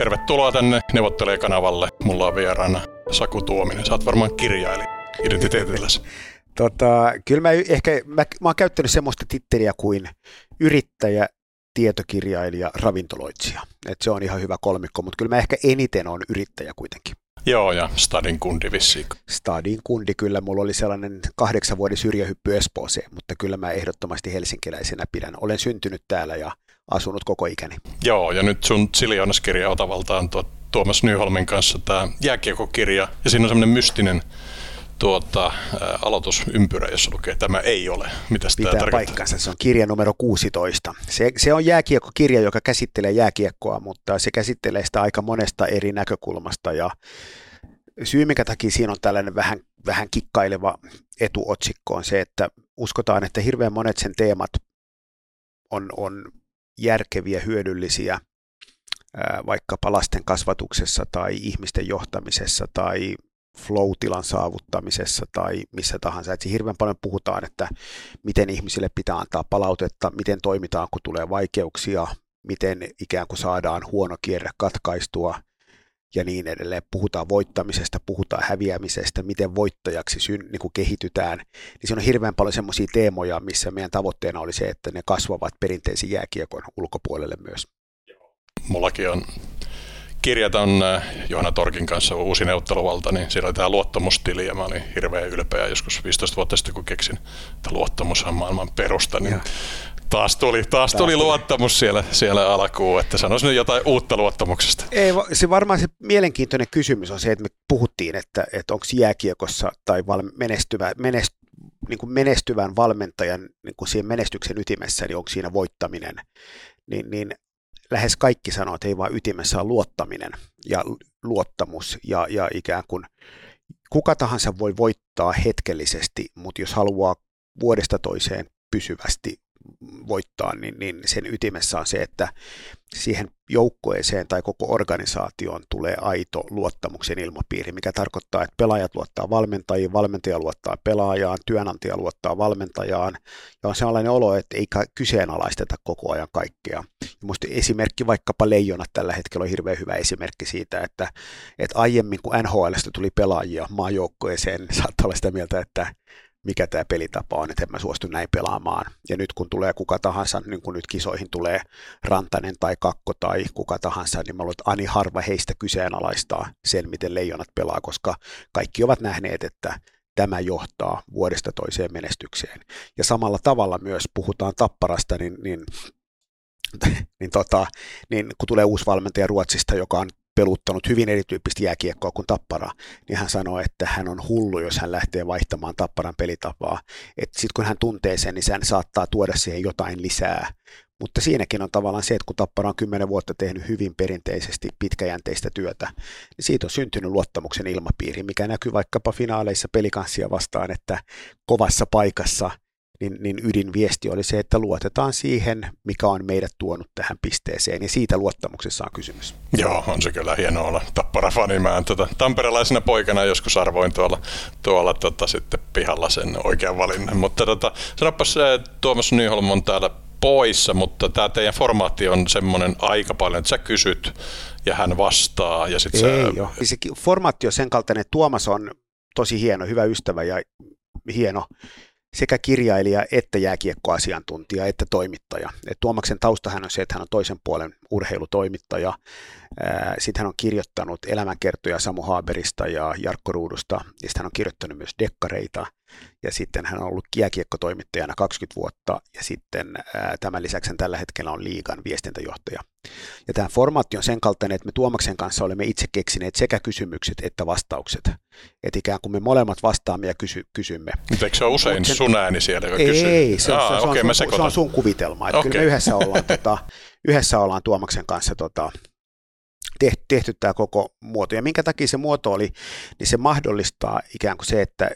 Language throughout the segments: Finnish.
tervetuloa tänne Neuvottelee-kanavalle. Mulla on vieraana Saku Tuominen. Sä oot varmaan kirjailija identiteetilläsi. Tota, kyllä mä ehkä, mä, mä oon käyttänyt semmoista titteliä kuin yrittäjä, tietokirjailija, ravintoloitsija. Et se on ihan hyvä kolmikko, mutta kyllä mä ehkä eniten on yrittäjä kuitenkin. Joo, ja Stadin kundi vissiin. Stadin kundi, kyllä. Mulla oli sellainen kahdeksan vuoden syrjähyppy Espooseen, mutta kyllä mä ehdottomasti helsinkiläisenä pidän. Olen syntynyt täällä ja asunut koko ikäni. Joo, ja nyt sun Siljonas-kirja otavaltaan tuo Tuomas Nyholmin kanssa tämä jääkiekokirja, ja siinä on semmoinen mystinen tuota, ä, aloitusympyrä, jossa lukee, että tämä ei ole. Mitä Pitää tämä paikkansa, se on kirja numero 16. Se, se on jääkiekkokirja, joka käsittelee jääkiekkoa, mutta se käsittelee sitä aika monesta eri näkökulmasta ja syy, mikä takia siinä on tällainen vähän, vähän kikkaileva etuotsikko on se, että uskotaan, että hirveän monet sen teemat on, on järkeviä, hyödyllisiä vaikkapa lasten kasvatuksessa tai ihmisten johtamisessa tai flow-tilan saavuttamisessa tai missä tahansa. Että hirveän paljon puhutaan, että miten ihmisille pitää antaa palautetta, miten toimitaan, kun tulee vaikeuksia, miten ikään kuin saadaan huono kierre katkaistua ja niin edelleen. Puhutaan voittamisesta, puhutaan häviämisestä, miten voittajaksi syn, niin kuin kehitytään. Niin siinä on hirveän paljon semmoisia teemoja, missä meidän tavoitteena oli se, että ne kasvavat perinteisen jääkiekon ulkopuolelle myös. Mullakin on kirjat on äh, Johanna Torkin kanssa uusi neuvotteluvalta, niin siellä oli tämä luottamustili ja mä olin hirveän ylpeä joskus 15 vuotta sitten, kun keksin, että luottamus on maailman perusta, niin ja. Taas tuli, taas tuli luottamus siellä, siellä alkuun, että sanoisin nyt jotain uutta luottamuksesta. Ei, se varmaan se mielenkiintoinen kysymys on se, että me puhuttiin, että, että onko jääkiekossa tai val, menestyvä, menest, niin kuin menestyvän valmentajan niin kuin siihen menestyksen ytimessä, niin onko siinä voittaminen, niin, niin lähes kaikki sanoo, että ei vaan ytimessä on luottaminen ja luottamus ja, ja ikään kuin kuka tahansa voi voittaa hetkellisesti, mutta jos haluaa vuodesta toiseen pysyvästi voittaa, niin, niin sen ytimessä on se, että siihen joukkueeseen tai koko organisaatioon tulee aito luottamuksen ilmapiiri, mikä tarkoittaa, että pelaajat luottaa valmentajiin, valmentaja luottaa pelaajaan, työnantaja luottaa valmentajaan, ja on sellainen olo, että ei kyseenalaisteta koko ajan kaikkea. Minusta esimerkki vaikkapa Leijonat tällä hetkellä on hirveän hyvä esimerkki siitä, että, että aiemmin kun NHLstä tuli pelaajia maajoukkueeseen, niin saattaa olla sitä mieltä, että mikä tämä pelitapa on, että en mä suostu näin pelaamaan. Ja nyt kun tulee kuka tahansa, niin kun nyt kisoihin tulee Rantanen tai Kakko tai kuka tahansa, niin mä luulen, että ani harva heistä kyseenalaistaa sen, miten leijonat pelaa, koska kaikki ovat nähneet, että tämä johtaa vuodesta toiseen menestykseen. Ja samalla tavalla myös puhutaan tapparasta, niin, niin niin, tota, niin kun tulee uusi valmentaja Ruotsista, joka on peluttanut hyvin erityyppistä jääkiekkoa kuin Tappara, niin hän sanoi, että hän on hullu, jos hän lähtee vaihtamaan Tapparan pelitapaa. Sitten kun hän tuntee sen, niin hän saattaa tuoda siihen jotain lisää. Mutta siinäkin on tavallaan se, että kun Tappara on kymmenen vuotta tehnyt hyvin perinteisesti pitkäjänteistä työtä, niin siitä on syntynyt luottamuksen ilmapiiri, mikä näkyy vaikkapa finaaleissa pelikanssia vastaan, että kovassa paikassa – niin, niin ydinviesti oli se, että luotetaan siihen, mikä on meidät tuonut tähän pisteeseen, ja siitä luottamuksessa on kysymys. Joo, on se kyllä hienoa olla tappara-fani. Mä tota, tamperelaisena poikana joskus arvoin tuolla, tuolla tota, sitten pihalla sen oikean valinnan. Mutta tota, sanopas Tuomas Nyholm on täällä poissa, mutta tämä teidän formaatti on semmoinen aika paljon, että sä kysyt ja hän vastaa. Ja sit Ei sä... jo. Se formaatti on sen kaltainen, että Tuomas on tosi hieno, hyvä ystävä ja hieno sekä kirjailija että jääkiekkoasiantuntija että toimittaja. Et Tuomaksen taustahan on se, että hän on toisen puolen urheilutoimittaja. Sitten hän on kirjoittanut elämänkertoja Samu Haaberista ja Jarkko Ruudusta, ja sitten hän on kirjoittanut myös dekkareita ja sitten hän on ollut jääkiekkotoimittajana 20 vuotta ja sitten ää, tämän lisäksi hän tällä hetkellä on liigan viestintäjohtaja. Ja tämä formaatti on sen kaltainen, että me Tuomaksen kanssa olemme itse keksineet sekä kysymykset että vastaukset. Että ikään kuin me molemmat vastaamme ja kysy, kysymme. Mutta eikö se ole usein sen, sun ääni siellä, joka ei, kysyy? Ei, se, Aa, se, se, okay, on, sun, se on sun kuvitelma. Että okay. Kyllä me yhdessä ollaan, tota, yhdessä ollaan Tuomaksen kanssa tota, tehty, tehty tämä koko muoto. Ja minkä takia se muoto oli, niin se mahdollistaa ikään kuin se, että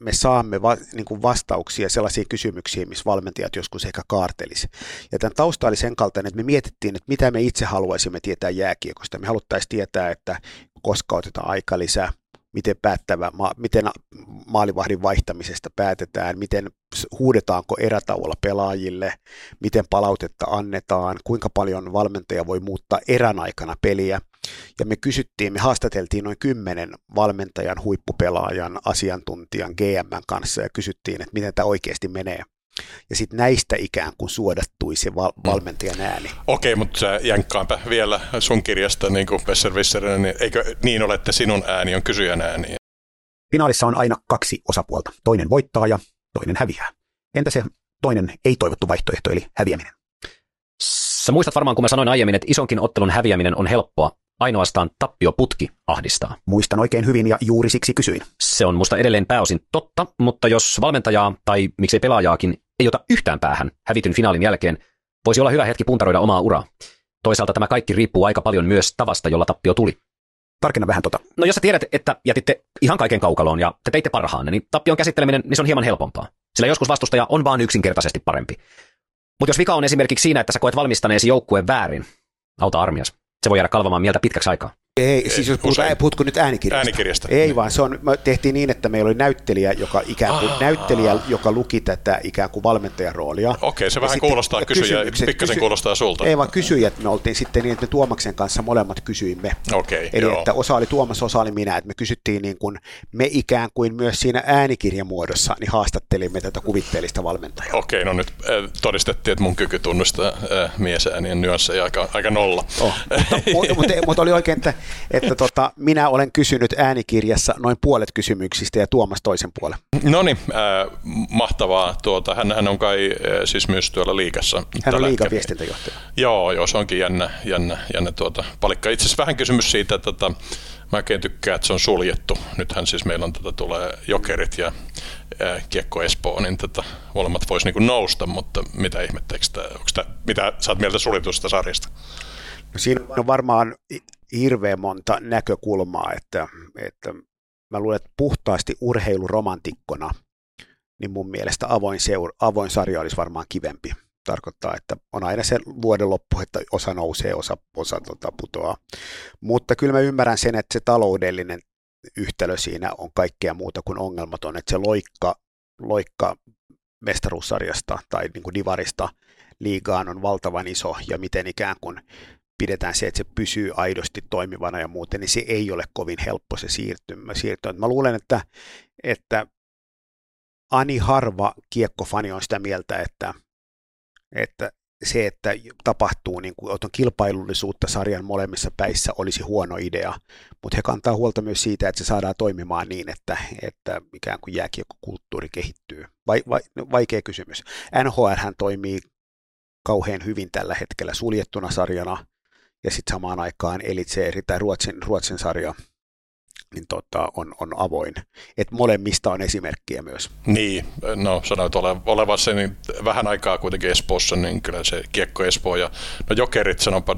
me saamme va, niin kuin vastauksia sellaisiin kysymyksiin, missä valmentajat joskus ehkä kaartelisi. Ja tämän tausta oli sen kaltainen, että me mietittiin, että mitä me itse haluaisimme tietää jääkiekosta. Me haluttaisiin tietää, että koska otetaan aika lisää, miten, päättävä, miten maalivahdin vaihtamisesta päätetään, miten huudetaanko erätauolla pelaajille, miten palautetta annetaan, kuinka paljon valmentaja voi muuttaa erän aikana peliä. Ja me kysyttiin, me haastateltiin noin kymmenen valmentajan, huippupelaajan, asiantuntijan, GM kanssa ja kysyttiin, että miten tämä oikeasti menee ja sitten näistä ikään kuin suodattui se val- mm. valmentajan ääni. Okei, mutta sä jänkkaanpä vielä sun kirjasta niin kuin niin eikö niin ole, että sinun ääni on kysyjän ääni? Finaalissa on aina kaksi osapuolta. Toinen voittaa ja toinen häviää. Entä se toinen ei-toivottu vaihtoehto, eli häviäminen? Sä muistat varmaan, kun mä sanoin aiemmin, että isonkin ottelun häviäminen on helppoa. Ainoastaan tappioputki ahdistaa. Muistan oikein hyvin ja juuri siksi kysyin. Se on musta edelleen pääosin totta, mutta jos valmentajaa tai miksei pelaajaakin ei ota yhtään päähän hävityn finaalin jälkeen, voisi olla hyvä hetki puntaroida omaa uraa. Toisaalta tämä kaikki riippuu aika paljon myös tavasta, jolla tappio tuli. Tarkenna vähän tota. No jos sä tiedät, että jätitte ihan kaiken kaukaloon ja te teitte parhaanne, niin tappion käsitteleminen niin se on hieman helpompaa. Sillä joskus vastustaja on vaan yksinkertaisesti parempi. Mutta jos vika on esimerkiksi siinä, että sä koet valmistaneesi joukkueen väärin, auta armias. Se voi jäädä kalvamaan mieltä pitkäksi aikaa. Ei, siis jos puhut, puhutko nyt äänikirjasta? Äänikirjasta. Ei vaan, se on, me tehtiin niin, että meillä oli näyttelijä, joka ikään kuin, näyttelijä, joka luki tätä ikään kuin valmentajan roolia. Okei, se vähän kuulostaa kysyjä, pikkasen kysy, kuulostaa sulta. Ei vaan kysyjät, me oltiin sitten niin, että me Tuomaksen kanssa molemmat kysyimme. Okei, Eli joo. että osa oli Tuomas, osa oli minä, että me kysyttiin niin kuin, me ikään kuin myös siinä äänikirjamuodossa, niin haastattelimme tätä kuvitteellista valmentajaa. Okei, no nyt äh, todistettiin, että mun kyky tunnustaa äh, miesäänien nyansseja aika, aika nolla. Oh, mutta, mutta, mutta, oli oikein, että, että tota, minä olen kysynyt äänikirjassa noin puolet kysymyksistä ja Tuomas toisen puolen. No niin, äh, mahtavaa. Tuota, hän, hän on kai äh, siis myös tuolla liikassa. Hän on liikan viestintäjohtaja. Joo, joo, se onkin jännä, jännä, jännä tuota, palikka. Itse asiassa vähän kysymys siitä, että tota, mä oikein tykkään, että se on suljettu. Nythän siis meillä on, tota, tulee jokerit ja ää, Kiekko Espoo, niin tota, molemmat vois niinku nousta, mutta mitä ihmettä, mitä sä oot mieltä suljetusta sarjasta? No siinä on varmaan hirveän monta näkökulmaa, että, että mä luulen, että puhtaasti urheiluromantikkona, niin mun mielestä avoin, seur, avoin sarja olisi varmaan kivempi. Tarkoittaa, että on aina se vuoden loppu, että osa nousee, osa, osa tota, putoaa. Mutta kyllä mä ymmärrän sen, että se taloudellinen yhtälö siinä on kaikkea muuta kuin ongelmaton, että se loikka, loikka mestaruussarjasta tai niin kuin divarista liigaan on valtavan iso ja miten ikään kuin pidetään se, että se pysyy aidosti toimivana ja muuten, niin se ei ole kovin helppo se siirtymä. siirtymä. Mä luulen, että, että ani harva kiekkofani on sitä mieltä, että, että se, että tapahtuu niin kuin, on kilpailullisuutta sarjan molemmissa päissä olisi huono idea, mutta he kantaa huolta myös siitä, että se saadaan toimimaan niin, että, että ikään kuin jääkiekkokulttuuri kehittyy. Vai, vai, vaikea kysymys. NHL hän toimii kauhean hyvin tällä hetkellä suljettuna sarjana, ja sitten samaan aikaan Elitseeri tai Ruotsin, Ruotsin sarja niin tota, on, on avoin. Et molemmista on esimerkkiä myös. Niin, no sanoit ole, olevassa niin vähän aikaa kuitenkin Espoossa, niin kyllä se Kiekko Espoo ja no Jokerit sanonpa,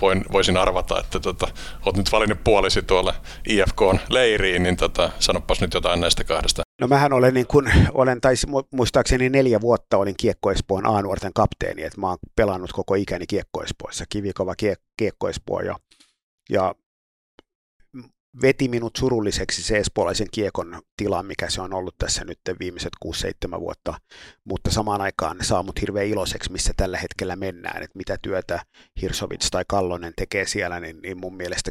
voin, voisin arvata, että tota, olet nyt valinnut puolisi tuolla IFKn leiriin, niin tota, sanopas nyt jotain näistä kahdesta. No mähän olen, niin kun, olen tai muistaakseni neljä vuotta olin Kiekko Espoon A-nuorten kapteeni, että mä oon pelannut koko ikäni Kiekko Espoossa, kivikova Kiekko Espoo ja, ja veti minut surulliseksi se espoolaisen kiekon tila, mikä se on ollut tässä nyt viimeiset 6-7 vuotta, mutta samaan aikaan saa mut hirveän iloiseksi, missä tällä hetkellä mennään, että mitä työtä Hirsovits tai Kallonen tekee siellä, niin, niin mun mielestä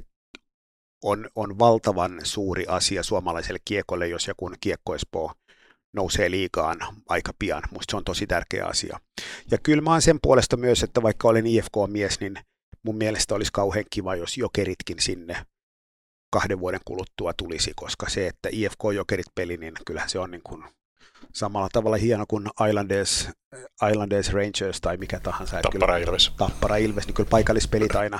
on, on valtavan suuri asia suomalaiselle kiekolle, jos joku kiekko Espoo nousee liikaan aika pian. Musta se on tosi tärkeä asia. Ja kyllä mä oon sen puolesta myös, että vaikka olen IFK-mies, niin mun mielestä olisi kauhean kiva, jos jokeritkin sinne kahden vuoden kuluttua tulisi, koska se, että IFK-jokerit peli, niin kyllähän se on niin kuin samalla tavalla hieno kuin Islanders, Islanders Rangers tai mikä tahansa. Tappara Ilves. Tappara Ilves, niin kyllä paikallispelit aina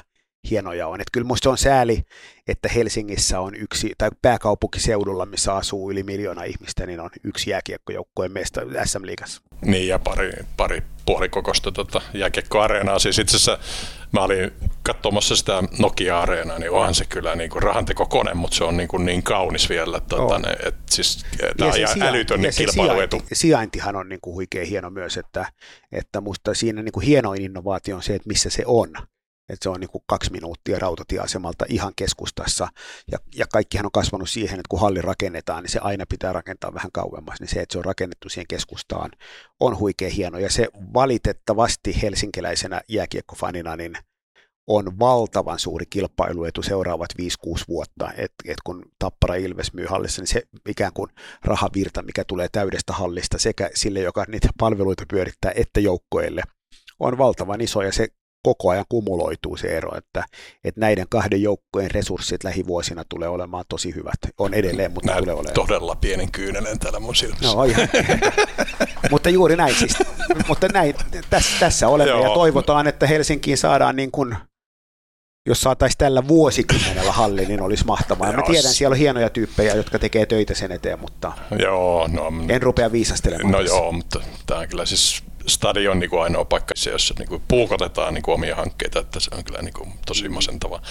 hienoja on. Että kyllä minusta on sääli, että Helsingissä on yksi, tai pääkaupunkiseudulla, missä asuu yli miljoona ihmistä, niin on yksi jääkiekkojoukkojen meistä SM-liigassa. Niin, ja pari, pari puolikokosta tota, jääkiekkoareenaa. Siis itse asiassa mä olin katsomassa sitä Nokia-areenaa, niin onhan se kyllä niin kuin rahantekokone, mutta se on niin, kuin niin kaunis vielä. Tota, ne, et siis, tämä on ihan älytön ja kilpailuetu. Sijainti, sijaintihan on niin kuin huikea hieno myös, että, että musta siinä niin kuin hienoin innovaatio on se, että missä se on että se on niin kuin kaksi minuuttia rautatieasemalta ihan keskustassa, ja, ja kaikkihan on kasvanut siihen, että kun halli rakennetaan, niin se aina pitää rakentaa vähän kauemmas, niin se, että se on rakennettu siihen keskustaan, on huikea hieno, ja se valitettavasti helsinkiläisenä jääkiekkofanina, niin on valtavan suuri kilpailuetu seuraavat 5-6 vuotta, että et kun Tappara Ilves myy hallissa, niin se ikään kuin rahavirta, mikä tulee täydestä hallista sekä sille, joka niitä palveluita pyörittää, että joukkoille, on valtavan iso. Ja se koko ajan kumuloituu se ero, että, että näiden kahden joukkojen resurssit lähivuosina tulee olemaan tosi hyvät. On edelleen, mutta Näin tulee olemaan. todella pienen kyynelen täällä mun silmissä. No, ihan. mutta juuri näin siis. mutta näin, tässä, tässä olemme Joo. ja toivotaan, että Helsinkiin saadaan niin kuin jos saataisiin tällä vuosikymmenellä halli, niin olisi mahtavaa. Mä tiedän, siellä on hienoja tyyppejä, jotka tekee töitä sen eteen, mutta joo, no, en rupea viisastelemaan. No tässä. joo, mutta tämä on kyllä siis stadion niin kuin ainoa paikka, jossa niin kuin puukotetaan niin kuin omia hankkeita, että se on kyllä niin kuin tosi masentava.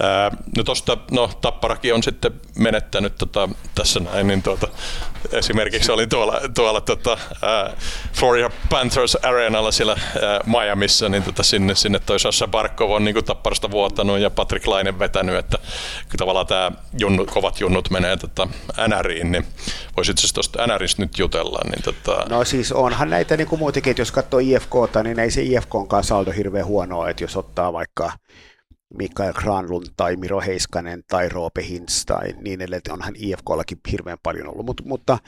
Ää, no tosta, no Tapparakin on sitten menettänyt tota, tässä näin, niin tuota, esimerkiksi olin tuolla, tuolla tota, ää, Florida Panthers Arenalla siellä ää, Miamiissa, niin tota, sinne, sinne toi Sasha Barkov on niin kuin Tapparasta vuotanut ja Patrick Laine vetänyt, että tavallaan tämä junnu, kovat junnut menee tota, NRiin, niin voisit siis tuosta NRistä nyt jutella. Niin tota... No siis onhan näitä niin kuin muutenkin että jos katsoo IFKta, niin ei se IFKnkaan saldo hirveän huonoa, että jos ottaa vaikka Mikael Granlund tai Miro Heiskanen tai Roope Hintz tai niin edelleen, onhan IFKllakin hirveän paljon ollut, Mut, mutta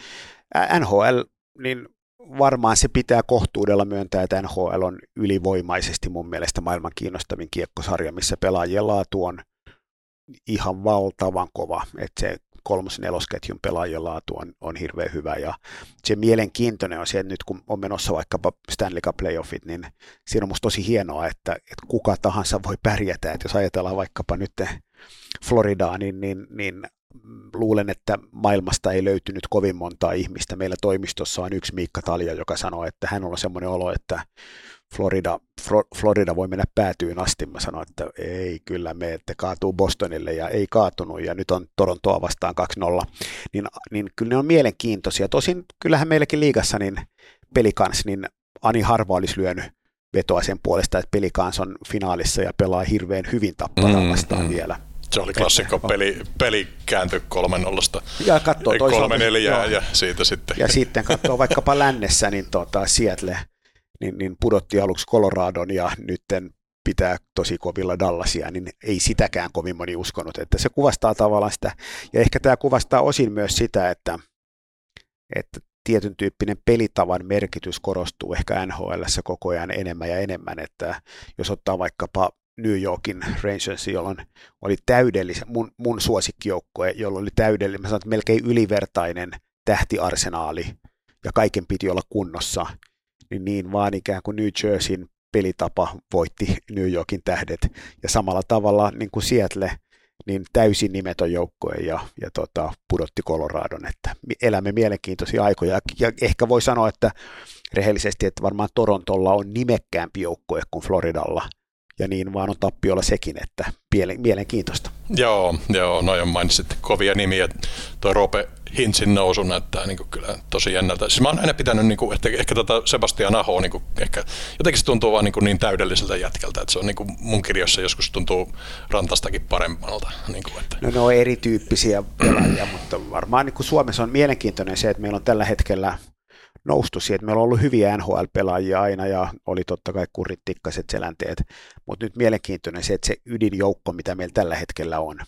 NHL, niin varmaan se pitää kohtuudella myöntää, että NHL on ylivoimaisesti mun mielestä maailman kiinnostavin kiekkosarja, missä pelaajien laatu on ihan valtavan kova, että se kolmos nelosketjun pelaajien laatu on, on hirveän hyvä. Ja se mielenkiintoinen on se, että nyt kun on menossa vaikkapa Stanley Cup playoffit, niin siinä on musta tosi hienoa, että, että kuka tahansa voi pärjätä, että jos ajatellaan vaikkapa nyt Floridaa, niin, niin, niin luulen, että maailmasta ei löytynyt kovin montaa ihmistä. Meillä toimistossa on yksi Miikka Talja, joka sanoo, että hän on semmoinen olo, että Florida, Florida voi mennä päätyyn asti. Mä sanoin, että ei kyllä me, että kaatuu Bostonille ja ei kaatunut ja nyt on Torontoa vastaan 2-0. Niin, niin kyllä ne on mielenkiintoisia. Tosin kyllähän meilläkin liigassa niin pelikans, niin Ani harva olisi lyönyt vetoa sen puolesta, että pelikans on finaalissa ja pelaa hirveän hyvin tapparaa mm, vastaan mm. vielä. Se oli klassikko, peli, peli kääntyi 3-0. Ja katsoo toisaalta. 3-4 ja siitä sitten. Ja sitten katsoo vaikkapa lännessä, niin tuota, Seattle – niin, niin pudotti aluksi Coloradon ja nytten pitää tosi kovilla Dallasia, niin ei sitäkään kovin moni uskonut. Että se kuvastaa tavallaan sitä, ja ehkä tämä kuvastaa osin myös sitä, että, että tietyn tyyppinen pelitavan merkitys korostuu ehkä NHL koko ajan enemmän ja enemmän, että jos ottaa vaikkapa New Yorkin Rangers, jolloin oli täydellisen, mun, mun suosikkijoukkue, jolla oli täydellinen, mä sanon, että melkein ylivertainen tähtiarsenaali, ja kaiken piti olla kunnossa, niin, niin vaan ikään kuin New Jerseyn pelitapa voitti New Yorkin tähdet. Ja samalla tavalla niin kuin Seattle, niin täysin nimetön joukkue ja, ja tota, pudotti Coloradon, että elämme mielenkiintoisia aikoja. Ja ehkä voi sanoa, että rehellisesti, että varmaan Torontolla on nimekkäämpi joukkue kuin Floridalla, ja niin vaan on tappiolla sekin, että mielenkiintoista. Joo, joo, noin mainitsit kovia nimiä. Tuo Roope Hintsin nousu näyttää niin kuin kyllä tosi jännältä. Siis mä oon aina pitänyt, niin kuin, että ehkä tota Sebastian Aho, niin kuin, ehkä, jotenkin se tuntuu vaan niin, kuin niin täydelliseltä jätkältä, että se on niin kuin mun kirjoissa joskus tuntuu rantastakin paremmalta. Niin kuin, että. No ne on erityyppisiä pelaajia, mutta varmaan niin kuin Suomessa on mielenkiintoinen se, että meillä on tällä hetkellä noustu siihen, että meillä on ollut hyviä NHL-pelaajia aina ja oli totta kai kurit, tikkaset, selänteet, mutta nyt mielenkiintoinen se, että se ydinjoukko, mitä meillä tällä hetkellä on,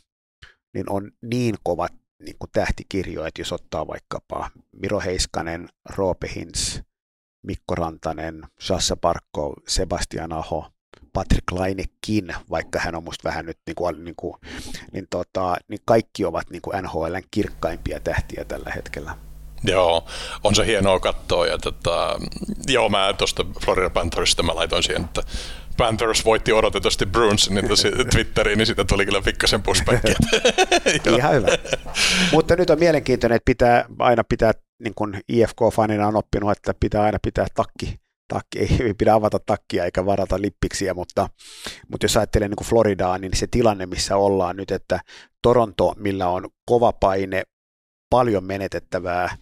niin on niin kovat niin kuin tähtikirjo, että jos ottaa vaikkapa Miro Heiskanen, Roope Hintz, Mikko Rantanen, Sassa Parkko, Sebastian Aho, Patrick Lainekin, vaikka hän on musta vähän nyt, niin, kuin, niin, kuin, niin, tota, niin kaikki ovat niin kuin NHLn kirkkaimpia tähtiä tällä hetkellä. Joo, on se hienoa katsoa. Ja tota, joo, mä tuosta Florida Panthersista mä laitoin siihen, että Panthers voitti odotetusti Bruins niin Twitteriin, niin siitä tuli kyllä pikkasen pushbackia. Ihan hyvä. Mutta nyt on mielenkiintoinen, että pitää aina pitää, niin kuin IFK-fanina on oppinut, että pitää aina pitää takki, takki, ei pidä avata takkia eikä varata lippiksiä, mutta, mutta jos ajattelee niin kuin Floridaa, niin se tilanne, missä ollaan nyt, että Toronto, millä on kova paine, paljon menetettävää,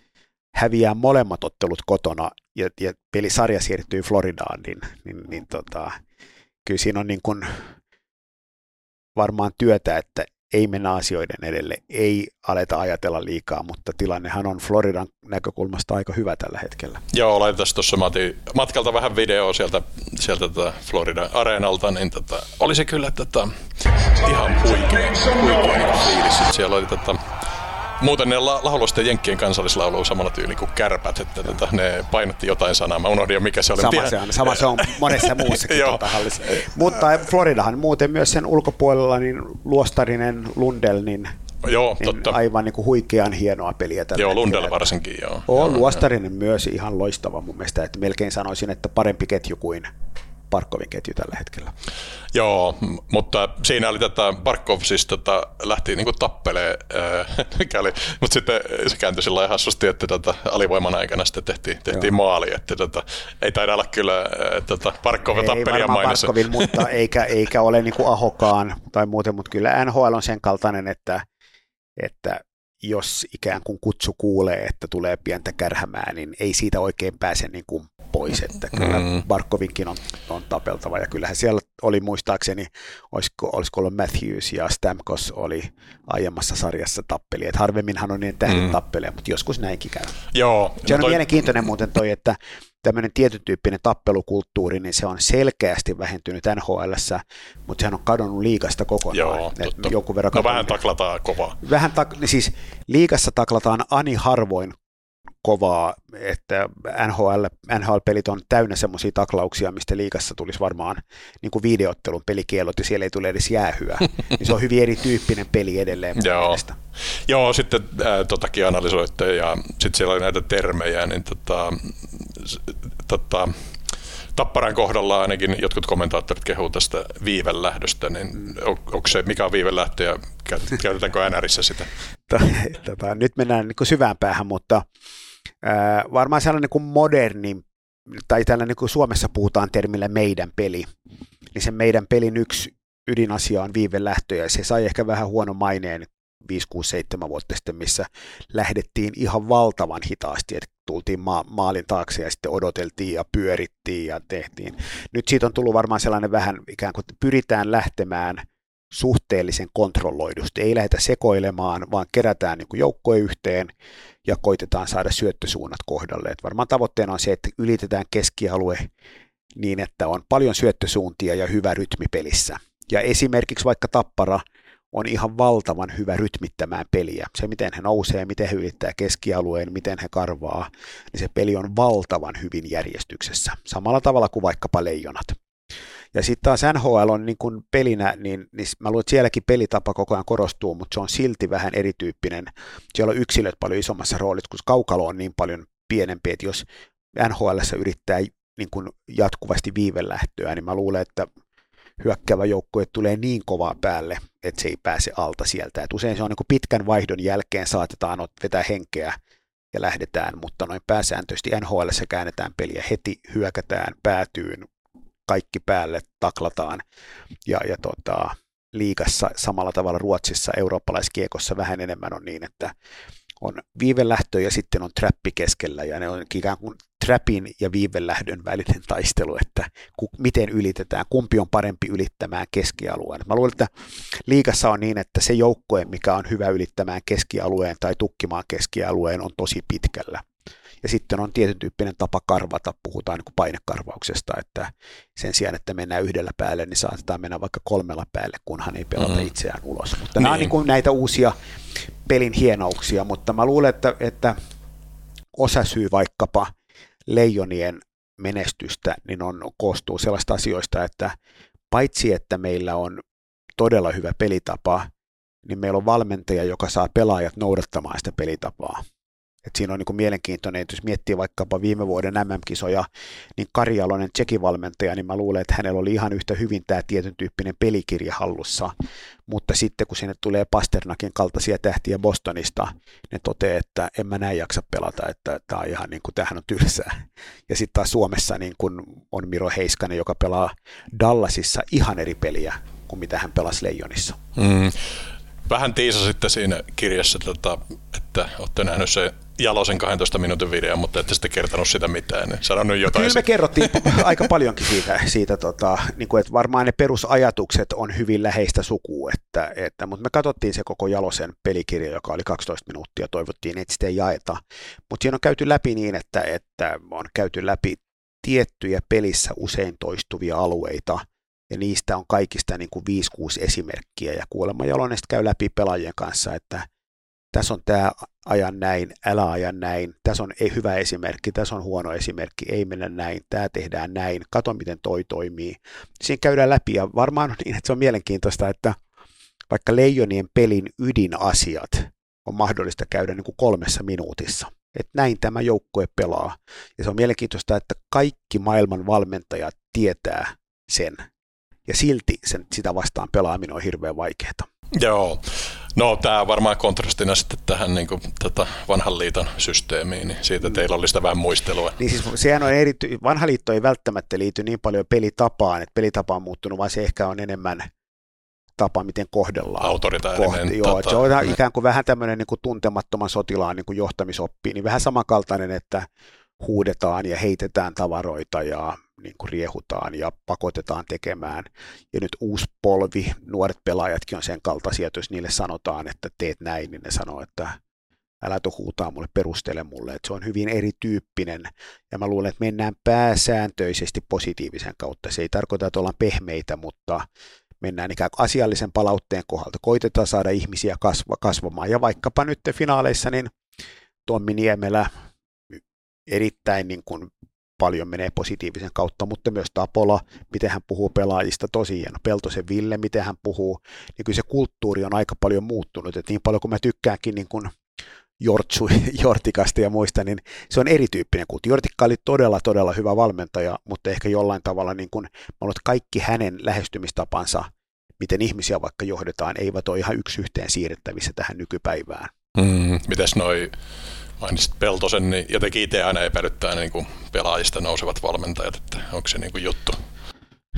häviää molemmat ottelut kotona ja, ja pelisarja siirtyy Floridaan, niin, niin, niin tota, kyllä siinä on niin kuin varmaan työtä, että ei mennä asioiden edelle, ei aleta ajatella liikaa, mutta tilannehan on Floridan näkökulmasta aika hyvä tällä hetkellä. Joo, laitetaan tuossa matkalta vähän videoa sieltä, sieltä tätä Floridan areenalta, niin tota, oli se kyllä tota, ihan huikea, huikea fiilis. Siellä oli tota, Muuten ne laulu sitten Jenkkien kansallislaulu samalla tyyli kuin kärpät, että tota, ne painotti jotain sanaa. Mä unohdin jo, mikä se oli. Sama se on, sama se on monessa muussakin tuota Mutta Floridahan muuten myös sen ulkopuolella, niin Luostarinen, Lundell, niin Joo, niin totta. aivan niin kuin huikean hienoa peliä tällä Joo, Lundell varsinkin, joo. On Luostarinen myös ihan loistava mun mielestä, että melkein sanoisin, että parempi ketju kuin Parkovin ketju tällä hetkellä. Joo, mutta siinä oli tätä, Barkov siis tätä, lähti niinku tappelee, mikäli, mutta sitten se kääntyi sillä hassusti, että tätä alivoiman aikana sitten tehtiin, tehtiin maali, että tätä, ei taida olla kyllä tätä Barkov tappelijan mainissa. Barkovin, mutta eikä, eikä ole niinku Ahokaan tai muuten, mutta kyllä NHL on sen kaltainen, että, että jos ikään kuin kutsu kuulee, että tulee pientä kärhämää, niin ei siitä oikein pääse niin kuin pois, että kyllä mm. Barkovinkin on, on tapeltava, ja kyllähän siellä oli muistaakseni, olisiko, olisiko ollut Matthews ja Stamkos oli aiemmassa sarjassa tappeli, että harvemminhan on niin tähden mm. tappeleja, mutta joskus näinkin käy. Joo. Se on toi... mielenkiintoinen muuten toi, että tämmöinen tietyn tyyppinen tappelukulttuuri, niin se on selkeästi vähentynyt nhl mutta sehän on kadonnut liikasta kokonaan. Joo, Jonkun verran no vähän taklataan kovaa. Vähän tak- niin siis liikassa taklataan ani harvoin kovaa, että NHL, NHL-pelit on täynnä semmoisia taklauksia, mistä liikassa tulisi varmaan niin kuin videottelun pelikielot ja siellä ei tule edes jäähyä. niin se on hyvin erityyppinen peli edelleen. Joo. Joo, sitten äh, totakin analysoitte ja sitten siellä oli näitä termejä, niin tota, tota, Tapparan kohdalla ainakin jotkut kommentaattorit kehuu tästä viivelähdöstä, niin on, onko se, mikä on viivelähtö ja käytetäänkö NRissä sitä? Tota, nyt mennään niin syvään päähän, mutta varmaan sellainen kuin moderni, tai tällainen kuin Suomessa puhutaan termillä meidän peli, niin se meidän pelin yksi ydinasia on viivelähtö, ja se sai ehkä vähän huono maineen 5, 6, 7 vuotta sitten, missä lähdettiin ihan valtavan hitaasti, että tultiin ma- maalin taakse ja sitten odoteltiin ja pyörittiin ja tehtiin. Nyt siitä on tullut varmaan sellainen vähän ikään kuin, että pyritään lähtemään suhteellisen kontrolloidusti. Ei lähdetä sekoilemaan, vaan kerätään niin joukkoja yhteen ja koitetaan saada syöttösuunnat kohdalle. Et varmaan tavoitteena on se, että ylitetään keskialue niin, että on paljon syöttösuuntia ja hyvä rytmi pelissä. Ja esimerkiksi vaikka Tappara – on ihan valtavan hyvä rytmittämään peliä. Se, miten he nousee, miten he ylittää keskialueen, miten he karvaa, niin se peli on valtavan hyvin järjestyksessä. Samalla tavalla kuin vaikkapa leijonat. Ja sitten taas NHL on niin kuin pelinä, niin, niin mä luulen, että sielläkin pelitapa koko ajan korostuu, mutta se on silti vähän erityyppinen. Siellä on yksilöt paljon isommassa roolissa, kun kaukalo on niin paljon pienempi, että jos NHL yrittää niin kuin jatkuvasti viivelähtöä, niin mä luulen, että hyökkäävä joukkue tulee niin kovaa päälle, että se ei pääse alta sieltä. Et usein se on niin kuin pitkän vaihdon jälkeen saatetaan vetää henkeä ja lähdetään, mutta noin pääsääntöisesti NHL käännetään peliä heti, hyökätään päätyyn, kaikki päälle, taklataan ja, ja tota, liikassa samalla tavalla Ruotsissa, eurooppalaiskiekossa vähän enemmän on niin, että on viivelähtö ja sitten on trappi keskellä ja ne on ikään kuin trapin ja viivelähdön välinen taistelu, että ku, miten ylitetään, kumpi on parempi ylittämään keskialueen. Mä luulen, että liikassa on niin, että se joukkue, mikä on hyvä ylittämään keskialueen tai tukkimaan keskialueen, on tosi pitkällä. Ja sitten on tietyn tyyppinen tapa karvata, puhutaan niin painekarvauksesta, että sen sijaan, että mennään yhdellä päälle, niin saatetaan mennä vaikka kolmella päälle, kunhan ei pelata mm. itseään ulos. Mutta niin. nämä on niin kuin näitä uusia pelin hienouksia, mutta mä luulen, että, että osa syy vaikkapa leijonien menestystä, niin on, koostuu sellaista asioista, että paitsi että meillä on todella hyvä pelitapa, niin meillä on valmentaja, joka saa pelaajat noudattamaan sitä pelitapaa. Et siinä on niin kuin mielenkiintoinen, että jos miettii vaikkapa viime vuoden MM-kisoja, niin Kari Jalonen, valmentaja, niin mä luulen, että hänellä oli ihan yhtä hyvin tämä tietyn tyyppinen pelikirja hallussa, mutta sitten kun sinne tulee Pasternakin kaltaisia tähtiä Bostonista, ne toteaa, että en mä näin jaksa pelata, että tämä on ihan niin kuin, tämähän on tylsää. Ja sitten taas Suomessa niin kuin on Miro Heiskanen, joka pelaa Dallasissa ihan eri peliä kuin mitä hän pelasi Leijonissa. Mm. Vähän tiisasitte siinä kirjassa, tota, että olette nähneet se Jalosen 12 minuutin video, mutta ette sitten kertonut sitä mitään, niin sanon nyt jotain. Kyllä me kerrottiin aika paljonkin siitä, siitä tota, niin kuin, että varmaan ne perusajatukset on hyvin läheistä sukua, että, että, mutta me katsottiin se koko Jalosen pelikirja, joka oli 12 minuuttia, toivottiin, että sitä ei jaeta, mutta siinä on käyty läpi niin, että, että on käyty läpi tiettyjä pelissä usein toistuvia alueita, ja niistä on kaikista niin kuin 5-6 esimerkkiä, ja kuulemma Jalonen käy läpi pelaajien kanssa, että tässä on tämä ajan näin, älä aja näin, tässä on ei hyvä esimerkki, tässä on huono esimerkki, ei mennä näin, tämä tehdään näin, kato miten toi toimii. Siinä käydään läpi ja varmaan on niin, että se on mielenkiintoista, että vaikka Leijonien pelin ydinasiat on mahdollista käydä niin kuin kolmessa minuutissa. Että näin tämä joukkue pelaa. Ja se on mielenkiintoista, että kaikki maailman valmentajat tietää sen. Ja silti sen, sitä vastaan pelaaminen on hirveän vaikeaa. Joo. No tämä varmaan kontrastina sitten tähän niin kuin, tätä vanhan liiton systeemiin, niin siitä teillä oli sitä vähän muistelua. Niin siis sehän on eri, vanha liitto ei välttämättä liity niin paljon pelitapaan, että pelitapa on muuttunut, vaan se ehkä on enemmän tapa, miten kohdellaan. Autoritaarinen. Joo, tota, se on ikään kuin vähän tämmöinen niin kuin tuntemattoman sotilaan niin kuin johtamisoppi, niin vähän samankaltainen, että huudetaan ja heitetään tavaroita ja niin kuin riehutaan ja pakotetaan tekemään. Ja nyt uusi polvi, nuoret pelaajatkin on sen kaltaisia, että jos niille sanotaan, että teet näin, niin ne sanoo, että älä tu huutaa mulle, perustele mulle. Että se on hyvin erityyppinen ja mä luulen, että mennään pääsääntöisesti positiivisen kautta. Se ei tarkoita, että ollaan pehmeitä, mutta mennään ikään kuin asiallisen palautteen kohdalta. Koitetaan saada ihmisiä kasva, kasvamaan ja vaikkapa nyt finaaleissa, niin Tommi Niemelä erittäin niin kuin paljon menee positiivisen kautta, mutta myös Tapola, miten hän puhuu pelaajista, tosi hieno. Peltosen Ville, miten hän puhuu, niin kyllä se kulttuuri on aika paljon muuttunut, että niin paljon kuin mä tykkäänkin niin kuin Jortsu, Jortikasta ja muista, niin se on erityyppinen kulttuuri. Jortikka oli todella, todella hyvä valmentaja, mutta ehkä jollain tavalla niin kuin, mä että kaikki hänen lähestymistapansa, miten ihmisiä vaikka johdetaan, eivät ole ihan yksi yhteen siirrettävissä tähän nykypäivään. Mm, mites noi mainitsit Peltosen, niin jotenkin itse aina epäilyttää niin kuin pelaajista nousevat valmentajat, että onko se niin kuin juttu?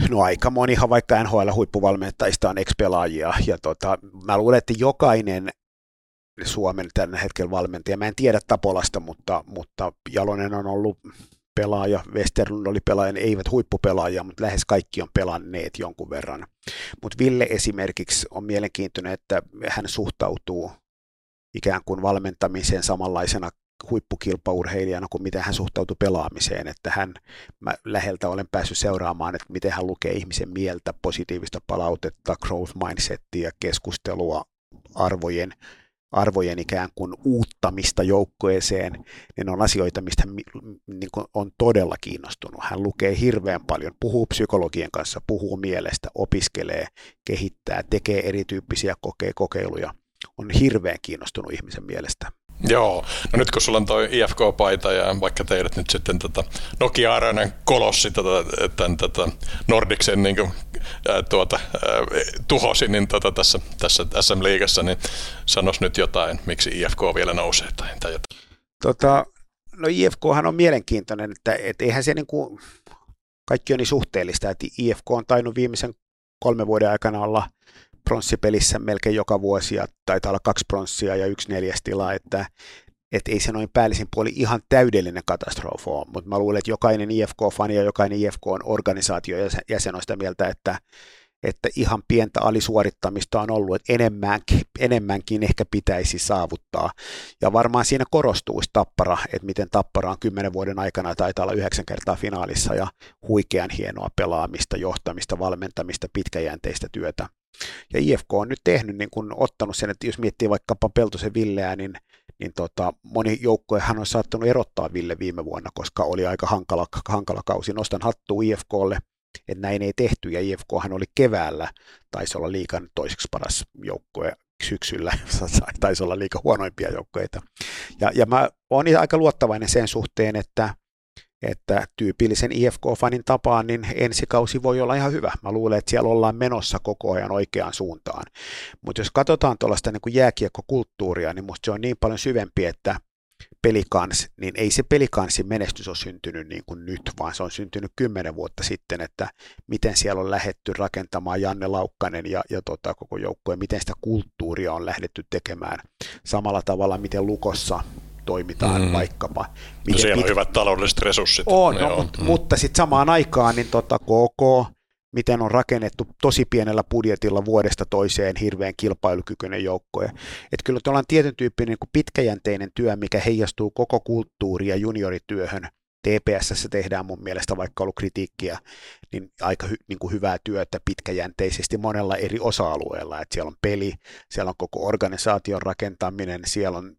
No aika monihan vaikka NHL-huippuvalmentajista on ex-pelaajia, ja tota, mä luulen, että jokainen Suomen tällä hetkellä valmentaja, mä en tiedä Tapolasta, mutta, mutta Jalonen on ollut pelaaja, Westerlund oli pelaaja, ne eivät huippupelaajia, mutta lähes kaikki on pelanneet jonkun verran. Mutta Ville esimerkiksi on mielenkiintoinen, että hän suhtautuu ikään kuin valmentamiseen samanlaisena huippukilpaurheilijana kuin miten hän suhtautuu pelaamiseen, että hän, mä läheltä olen päässyt seuraamaan, että miten hän lukee ihmisen mieltä, positiivista palautetta, growth mindsettia, keskustelua, arvojen, arvojen ikään kuin uuttamista joukkueeseen, niin on asioita, mistä hän niin on todella kiinnostunut. Hän lukee hirveän paljon, puhuu psykologien kanssa, puhuu mielestä, opiskelee, kehittää, tekee erityyppisiä koke- kokeiluja – on hirveän kiinnostunut ihmisen mielestä. Joo, no nyt kun sulla on toi IFK-paita ja vaikka teidät nyt sitten tota Nokia Arenan kolossi tota, tämän tota Nordiksen niin kuin, ää, tuota, ää, tuhosi niin tota, tässä, tässä SM-liigassa, niin sanos nyt jotain, miksi IFK vielä nousee tai, tai jotain. Tota, no IFKhan on mielenkiintoinen, että et eihän se niin kuin, kaikki on niin suhteellista, että IFK on tainnut viimeisen kolmen vuoden aikana olla pronssipelissä melkein joka vuosi ja taitaa olla kaksi pronssia ja yksi neljästila, että et ei se noin päällisin puoli ihan täydellinen katastrofi ole, mutta mä luulen, että jokainen IFK-fani ja jokainen IFK on organisaatio jäsen on sitä mieltä, että, että ihan pientä alisuorittamista on ollut, että enemmänkin, enemmänkin ehkä pitäisi saavuttaa. Ja varmaan siinä korostuisi Tappara, että miten Tappara on kymmenen vuoden aikana taitaa olla yhdeksän kertaa finaalissa ja huikean hienoa pelaamista, johtamista, valmentamista, pitkäjänteistä työtä. Ja IFK on nyt tehnyt, niin kun ottanut sen, että jos miettii vaikkapa Peltosen Villeä, niin, niin tota, moni hän on saattanut erottaa Ville viime vuonna, koska oli aika hankala, hankala kausi. Nostan hattua IFKlle, että näin ei tehty, ja IFKhan oli keväällä, taisi olla liikan toiseksi paras joukkue syksyllä, taisi olla liika huonoimpia joukkoita. Ja, ja mä olen aika luottavainen sen suhteen, että että tyypillisen IFK-fanin tapaan niin ensi kausi voi olla ihan hyvä. Mä luulen, että siellä ollaan menossa koko ajan oikeaan suuntaan. Mutta jos katsotaan tuollaista niin jääkiekkokulttuuria, niin musta se on niin paljon syvempi, että pelikans, niin ei se pelikansin menestys ole syntynyt niin kuin nyt, vaan se on syntynyt kymmenen vuotta sitten, että miten siellä on lähetty rakentamaan Janne Laukkanen ja, ja tota, koko joukkue, miten sitä kulttuuria on lähdetty tekemään. Samalla tavalla, miten Lukossa toimitaan mm. vaikkapa. Miten no siellä pit... on hyvät taloudelliset resurssit. On, no, mutta, mm. mutta sitten samaan aikaan niin tota, KK, miten on rakennettu tosi pienellä budjetilla vuodesta toiseen hirveän kilpailukykyinen joukko. Että kyllä ollaan tietyn tyyppinen niin pitkäjänteinen työ, mikä heijastuu koko kulttuuri- ja juniorityöhön. TPS tehdään mun mielestä, vaikka ollut kritiikkiä, niin aika hy, niin kuin hyvää työtä pitkäjänteisesti monella eri osa-alueella. Et siellä on peli, siellä on koko organisaation rakentaminen, siellä on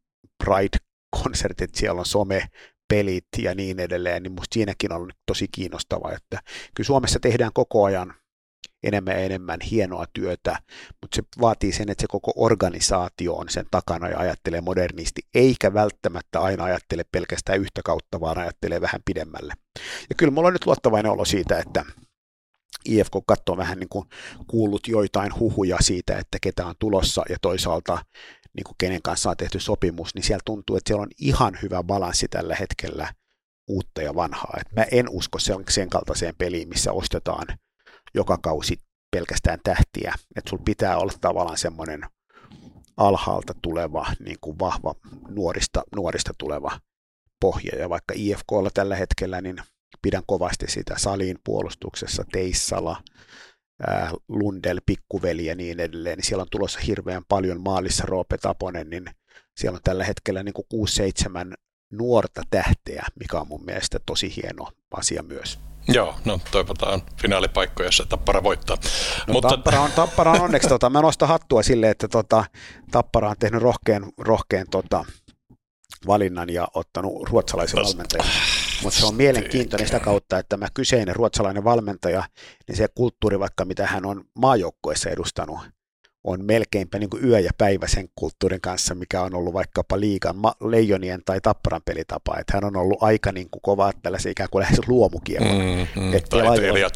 Pride-konsertit, siellä on some, pelit ja niin edelleen, niin musta siinäkin on tosi kiinnostava, että kyllä Suomessa tehdään koko ajan enemmän ja enemmän hienoa työtä, mutta se vaatii sen, että se koko organisaatio on sen takana ja ajattelee modernisti, eikä välttämättä aina ajattele pelkästään yhtä kautta, vaan ajattelee vähän pidemmälle. Ja kyllä mulla on nyt luottavainen olo siitä, että IFK katsoo vähän niin kuin kuullut joitain huhuja siitä, että ketä on tulossa ja toisaalta niin kuin kenen kanssa on tehty sopimus, niin siellä tuntuu, että siellä on ihan hyvä balanssi tällä hetkellä uutta ja vanhaa. Et mä en usko sen, sen kaltaiseen peliin, missä ostetaan joka kausi pelkästään tähtiä. Että sulla pitää olla tavallaan semmoinen alhaalta tuleva, niin kuin vahva nuorista, nuorista tuleva pohja. Ja vaikka IFKlla tällä hetkellä, niin pidän kovasti sitä salin puolustuksessa, Teissala, Lundell, pikkuveli ja niin edelleen, niin siellä on tulossa hirveän paljon maalissa Roope Taponen, niin siellä on tällä hetkellä niin 6-7 nuorta tähteä, mikä on mun mielestä tosi hieno asia myös. Joo, no toivotaan finaalipaikkoja, jossa Tappara voittaa. No, Mutta... Tappara, on, Tappara on onneksi, tota, mä nostan hattua sille, että tota, Tappara on tehnyt rohkean, rohkean tota, valinnan ja ottanut ruotsalaisen valmentajan. Mutta se on mielenkiintoinen sitä kautta, että tämä kyseinen ruotsalainen valmentaja, niin se kulttuuri vaikka mitä hän on maajoukkoissa edustanut, on melkeinpä niin kuin yö ja päivä sen kulttuurin kanssa, mikä on ollut vaikkapa liikan leijonien tai tapparan pelitapa. Että hän on ollut aika niin kuin kova tällaisen ikään kuin lähes luomukielon. Mm, mm, että pelaajalla,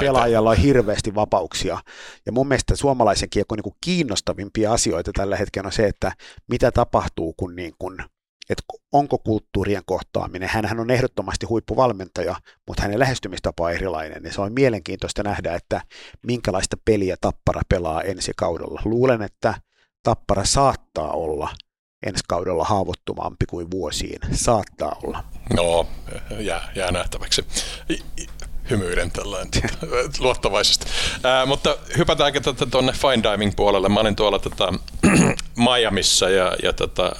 pelaajalla on hirveästi vapauksia. Ja mun mielestä suomalaisen kiekon niin kuin kiinnostavimpia asioita tällä hetkellä on se, että mitä tapahtuu, kun niin kuin että onko kulttuurien kohtaaminen. Hänhän on ehdottomasti huippuvalmentaja, mutta hänen lähestymistapa on erilainen. Ja se on mielenkiintoista nähdä, että minkälaista peliä Tappara pelaa ensi kaudella. Luulen, että Tappara saattaa olla ensi kaudella haavoittumampi kuin vuosiin. Saattaa olla. No, jää, jää nähtäväksi hymyilen tällainen luottavaisesti. Ää, mutta hypätäänkö tuonne fine diving puolelle. Mä olin tuolla tota, Miamiissa ja, ja tota,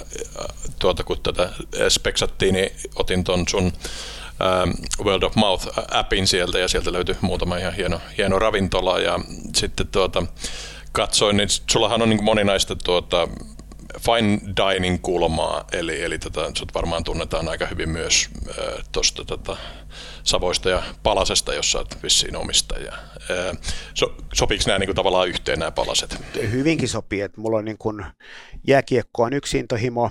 tuota, kun tätä speksattiin, niin otin ton sun World of Mouth-appin sieltä ja sieltä löytyi muutama ihan hieno, hieno ravintola ja sitten tuota, katsoin, niin sullahan on niin moninaista tuota, fine dining kulmaa, eli, eli tätä, sut varmaan tunnetaan aika hyvin myös äh, tuosta tota, Savoista ja Palasesta, jossa olet vissiin omistaja. So, sopiiko nämä niin kuin, tavallaan yhteen nämä palaset? Hyvinkin sopii, että mulla on niin kuin, jääkiekko on yksi intohimo,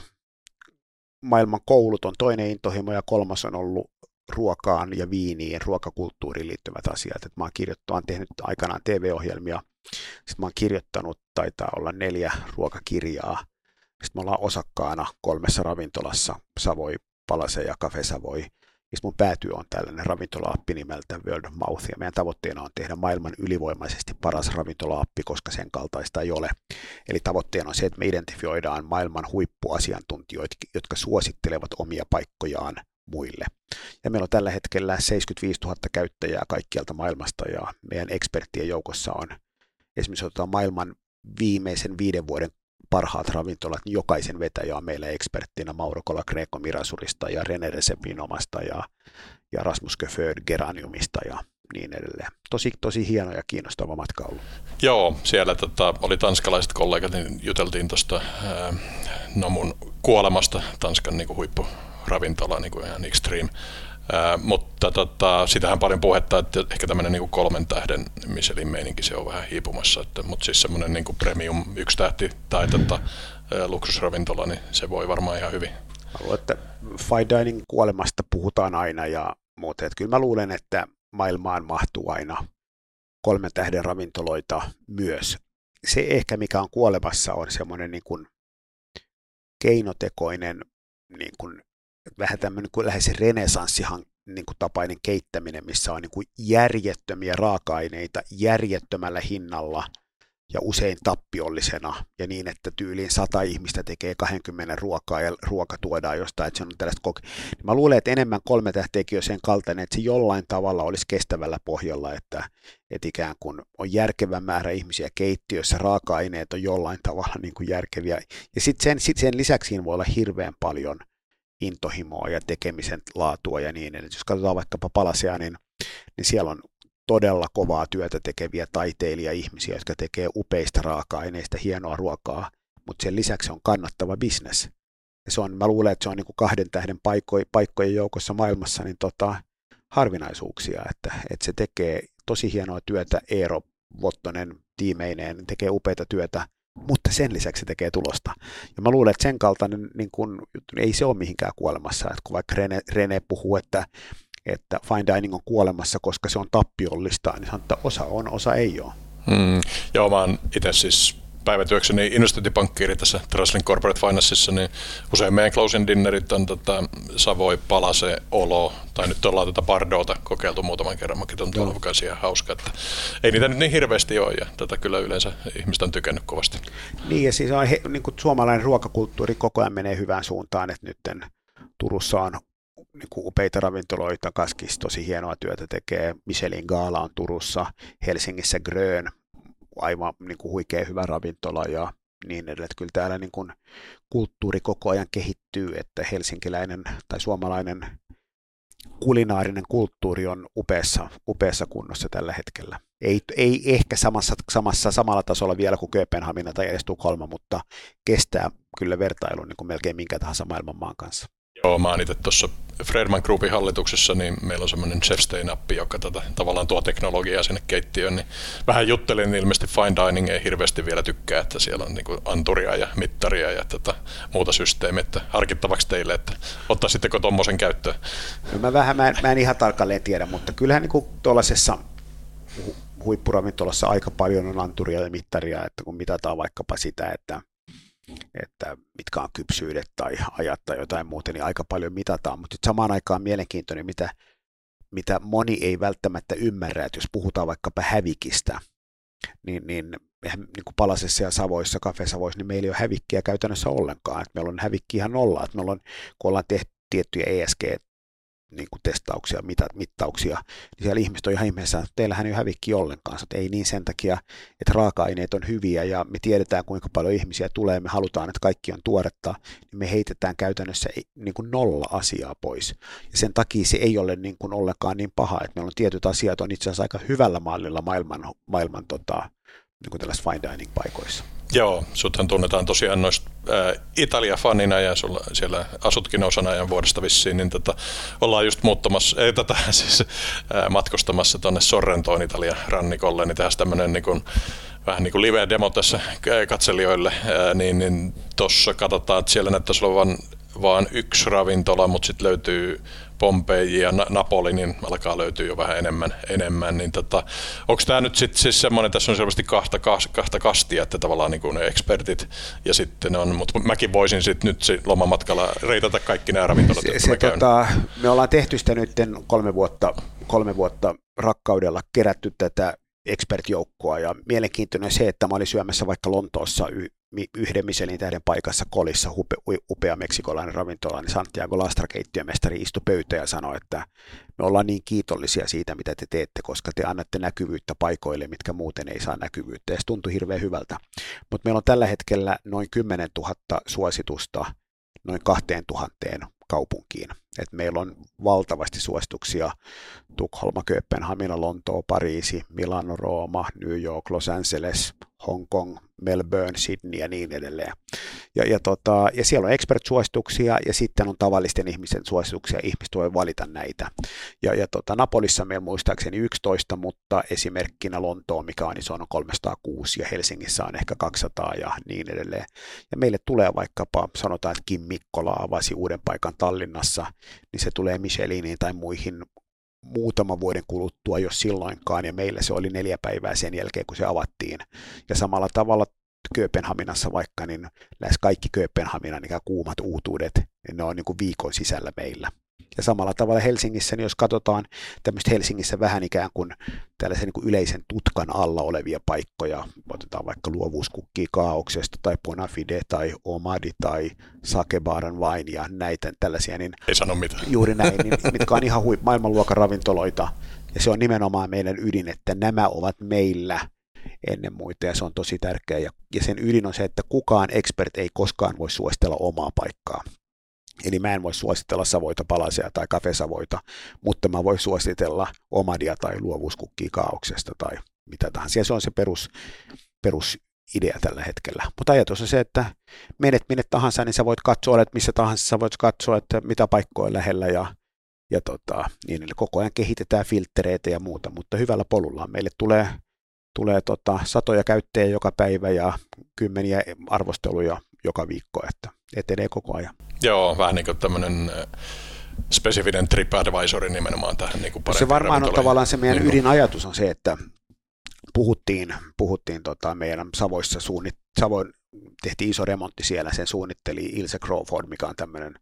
maailman koulut on toinen intohimo ja kolmas on ollut ruokaan ja viiniin, ruokakulttuuriin liittyvät asiat. Et mä oon kirjoittanut, olen tehnyt aikanaan TV-ohjelmia, sitten mä oon kirjoittanut, taitaa olla neljä ruokakirjaa, sitten me ollaan osakkaana kolmessa ravintolassa, Savoi, Palase ja Cafe Savoi. Ja mun päätyö on tällainen ravintola-appi nimeltä World Mouth, ja meidän tavoitteena on tehdä maailman ylivoimaisesti paras ravintola-appi, koska sen kaltaista ei ole. Eli tavoitteena on se, että me identifioidaan maailman huippuasiantuntijoita, jotka suosittelevat omia paikkojaan muille. Ja meillä on tällä hetkellä 75 000 käyttäjää kaikkialta maailmasta, ja meidän eksperttien joukossa on esimerkiksi maailman viimeisen viiden vuoden parhaat ravintolat, niin jokaisen vetäjä on meillä eksperttinä Mauro Kola Greco Mirasurista ja René Resepinomasta ja, ja Rasmus Köföd Geraniumista ja niin edelleen. Tosi, tosi hieno ja kiinnostava matka ollut. Joo, siellä tota, oli tanskalaiset kollegat, niin juteltiin tuosta Nomun kuolemasta, Tanskan niin kuin huippuravintola, niin kuin ihan extreme Ää, mutta tota, sitähän paljon puhetta, että ehkä tämmöinen niin kolmen tähden Michelin meininki se on vähän hiipumassa, että, mutta siis semmoinen niin premium yksi tähti tai tota, luksusravintola, niin se voi varmaan ihan hyvin. Haluan, että fine dining kuolemasta puhutaan aina ja muuta. Että kyllä mä luulen, että maailmaan mahtuu aina kolmen tähden ravintoloita myös. Se ehkä mikä on kuolemassa on semmoinen niin kuin keinotekoinen niin kuin vähän tämmöinen kuin lähes renesanssihan niin kuin tapainen keittäminen, missä on niin kuin järjettömiä raaka-aineita järjettömällä hinnalla ja usein tappiollisena ja niin, että tyyliin sata ihmistä tekee 20 ruokaa ja ruoka tuodaan jostain, että se on tällaista koke- niin Mä luulen, että enemmän kolme tähtiäkin on sen kaltainen, että se jollain tavalla olisi kestävällä pohjalla, että, että ikään kuin on järkevä määrä ihmisiä keittiössä, raaka-aineet on jollain tavalla niin kuin järkeviä. Ja sitten sen, sit sen lisäksi voi olla hirveän paljon intohimoa ja tekemisen laatua ja niin edelleen. Jos katsotaan vaikkapa palasia, niin, niin siellä on todella kovaa työtä tekeviä taiteilija-ihmisiä, jotka tekee upeista raaka-aineista hienoa ruokaa, mutta sen lisäksi on kannattava bisnes. Se on, mä luulen, että se on niin kuin kahden tähden paikkojen, paikkojen joukossa maailmassa niin tota, harvinaisuuksia, että, että se tekee tosi hienoa työtä, Eero Vottonen tiimeineen tekee upeita työtä, mutta sen lisäksi se tekee tulosta. Ja mä luulen, että sen kaltainen niin kun, ei se ole mihinkään kuolemassa. Että kun vaikka Rene, Rene puhuu, että että fine dining on kuolemassa, koska se on tappiollista, niin sanon, että osa on, osa ei ole. Mm, joo, mä oon itse siis päivätyökseni investointipankkiiri tässä Traslin Corporate Financeissa, niin usein meidän closing dinnerit on tota Savoi Palase Olo, tai nyt ollaan tätä Bardota kokeiltu muutaman kerran, mäkin on tuolla ihan hauska, että ei niitä nyt niin hirveästi ole, ja tätä kyllä yleensä ihmiset on tykännyt kovasti. Niin, ja siis on, he, niin kuin suomalainen ruokakulttuuri koko ajan menee hyvään suuntaan, että nyt Turussa on niin kuin upeita ravintoloita, Kaskis tosi hienoa työtä tekee, Michelin Gaala on Turussa, Helsingissä Grön, aivan niin kuin huikea hyvä ravintola ja niin edelleen. Että kyllä täällä niin kuin kulttuuri koko ajan kehittyy, että helsinkiläinen tai suomalainen kulinaarinen kulttuuri on upeassa, upeassa kunnossa tällä hetkellä. Ei, ei ehkä samassa, samassa, samalla tasolla vielä kuin Kööpenhamina tai edes Tukholma, mutta kestää kyllä vertailun niin kuin melkein minkä tahansa maailman maan kanssa. Joo, mä oon itse tuossa Fredman Groupin hallituksessa, niin meillä on semmoinen Chefstay-nappi, joka tätä, tavallaan tuo teknologiaa sinne keittiöön. Niin vähän juttelin, niin ilmeisesti Fine Dining ei hirveästi vielä tykkää, että siellä on niin anturia ja mittaria ja tätä muuta systeemiä, että harkittavaksi teille, että ottaisitteko tuommoisen käyttöön? No mä, vähän, mä, en, mä en ihan tarkalleen tiedä, mutta kyllähän niin tuollaisessa huippuravintolassa aika paljon on anturia ja mittaria, että kun mitataan vaikkapa sitä, että että mitkä on kypsyydet tai ajat tai jotain muuta, niin aika paljon mitataan, mutta samaan aikaan mielenkiintoinen, mitä, mitä moni ei välttämättä ymmärrä, että jos puhutaan vaikkapa hävikistä, niin, niin, niin kuin Palasessa ja Savoissa, Kafesavoissa, niin meillä ei ole hävikkiä käytännössä ollenkaan. Että meillä on hävikki ihan nolla. Että meillä on, kun ollaan tehty tiettyjä ESG niin kuin testauksia, mitä, mittauksia, niin siellä ihmiset on ihan ihmeessä, että teillähän ei hävikki ollenkaan, että ei niin sen takia, että raaka-aineet on hyviä ja me tiedetään kuinka paljon ihmisiä tulee, me halutaan, että kaikki on tuoretta, niin me heitetään käytännössä niin kuin nolla asiaa pois. Ja sen takia se ei ole niin kuin ollenkaan niin paha, että meillä on tietyt asiat on itse asiassa aika hyvällä mallilla maailman, maailman tota, niin tällaisissa fine dining paikoissa. Joo, suthan tunnetaan tosiaan noista Italia-fanina ja sulla, siellä asutkin osan ajan vuodesta vissiin, niin tota, ollaan just muuttamassa, ei tätä siis ää, matkustamassa tuonne Sorrentoon Italian rannikolle, niin tehdään tämmöinen niin vähän niin kuin live-demo tässä katselijoille, ää, niin, niin tuossa katsotaan, että siellä näyttäisi olevan vain yksi ravintola, mutta sitten löytyy Pompeji ja Napoli, niin alkaa löytyä jo vähän enemmän. enemmän niin tota, onko tämä nyt sitten siis semmoinen, tässä on selvästi kahta, kahta kastia, että tavallaan niin kuin ne ekspertit ja sitten on, mutta mäkin voisin sitten nyt sit lomamatkalla reitata kaikki nämä ravintolat, se, se, tota, me ollaan tehty sitä nyt kolme vuotta, kolme vuotta rakkaudella kerätty tätä expert-joukkoa ja mielenkiintoinen se, että mä olin syömässä vaikka Lontoossa yhden Michelin tähden paikassa kolissa upe, upea meksikolainen ravintola, niin Santiago Lastra keittiömestari istui pöytä ja sanoi, että me ollaan niin kiitollisia siitä, mitä te teette, koska te annatte näkyvyyttä paikoille, mitkä muuten ei saa näkyvyyttä. Ja se tuntui hirveän hyvältä. Mutta meillä on tällä hetkellä noin 10 000 suositusta noin 2000 kaupunkiin. Et meillä on valtavasti suosituksia Tukholma, Kööpenhamina, Lontoo, Pariisi, Milano, Rooma, New York, Los Angeles, Hong Kong, Melbourne, Sydney ja niin edelleen. Ja, ja, tota, ja siellä on expert-suosituksia ja sitten on tavallisten ihmisten suosituksia, ihmiset voi valita näitä. Ja, ja tota, Napolissa meillä muistaakseni 11, mutta esimerkkinä Lontoon, mikä on iso, on 306 ja Helsingissä on ehkä 200 ja niin edelleen. Ja meille tulee vaikkapa, sanotaan, että Kim Mikkola avasi uuden paikan Tallinnassa, niin se tulee Micheliniin tai muihin muutama vuoden kuluttua, jos silloinkaan, ja meillä se oli neljä päivää sen jälkeen, kun se avattiin. Ja samalla tavalla Kööpenhaminassa vaikka, niin lähes kaikki Kööpenhaminan niin kuumat uutuudet, niin ne on niin kuin viikon sisällä meillä. Ja samalla tavalla Helsingissä, niin jos katsotaan tämmöistä Helsingissä vähän ikään kuin tällaisen niin kuin yleisen tutkan alla olevia paikkoja, otetaan vaikka luovuuskukki kaauksesta tai Bonafide tai Omadi tai Sakebaran vain ja näitä tällaisia, niin ei sano mitään. Juuri näin, niin, mitkä on ihan hui, maailmanluokan ravintoloita. Ja se on nimenomaan meidän ydin, että nämä ovat meillä ennen muita ja se on tosi tärkeä. Ja, ja sen ydin on se, että kukaan expert ei koskaan voi suositella omaa paikkaa. Eli mä en voi suositella Savoita palasia tai kafesavoita, mutta mä voin suositella omadia tai luovuuskukkia kaauksesta tai mitä tahansa. Ja se on se perus, perusidea tällä hetkellä. Mutta ajatus on se, että menet minne tahansa, niin sä voit katsoa, että missä tahansa sä voit katsoa, että mitä paikkoja on lähellä ja, ja tota, niin, eli koko ajan kehitetään filtreitä ja muuta, mutta hyvällä polulla meille tulee, tulee tota, satoja käyttäjiä joka päivä ja kymmeniä arvosteluja joka viikko, että etenee koko ajan. Joo, vähän niin kuin tämmöinen äh, spesifinen TripAdvisori nimenomaan tähän niin kuin Se varmaan on tavallaan se meidän niin ydinajatus on se, että puhuttiin, puhuttiin tota meidän Savoissa suunnit, Savoin tehtiin iso remontti siellä, sen suunnitteli Ilse Crawford, mikä on tämmöinen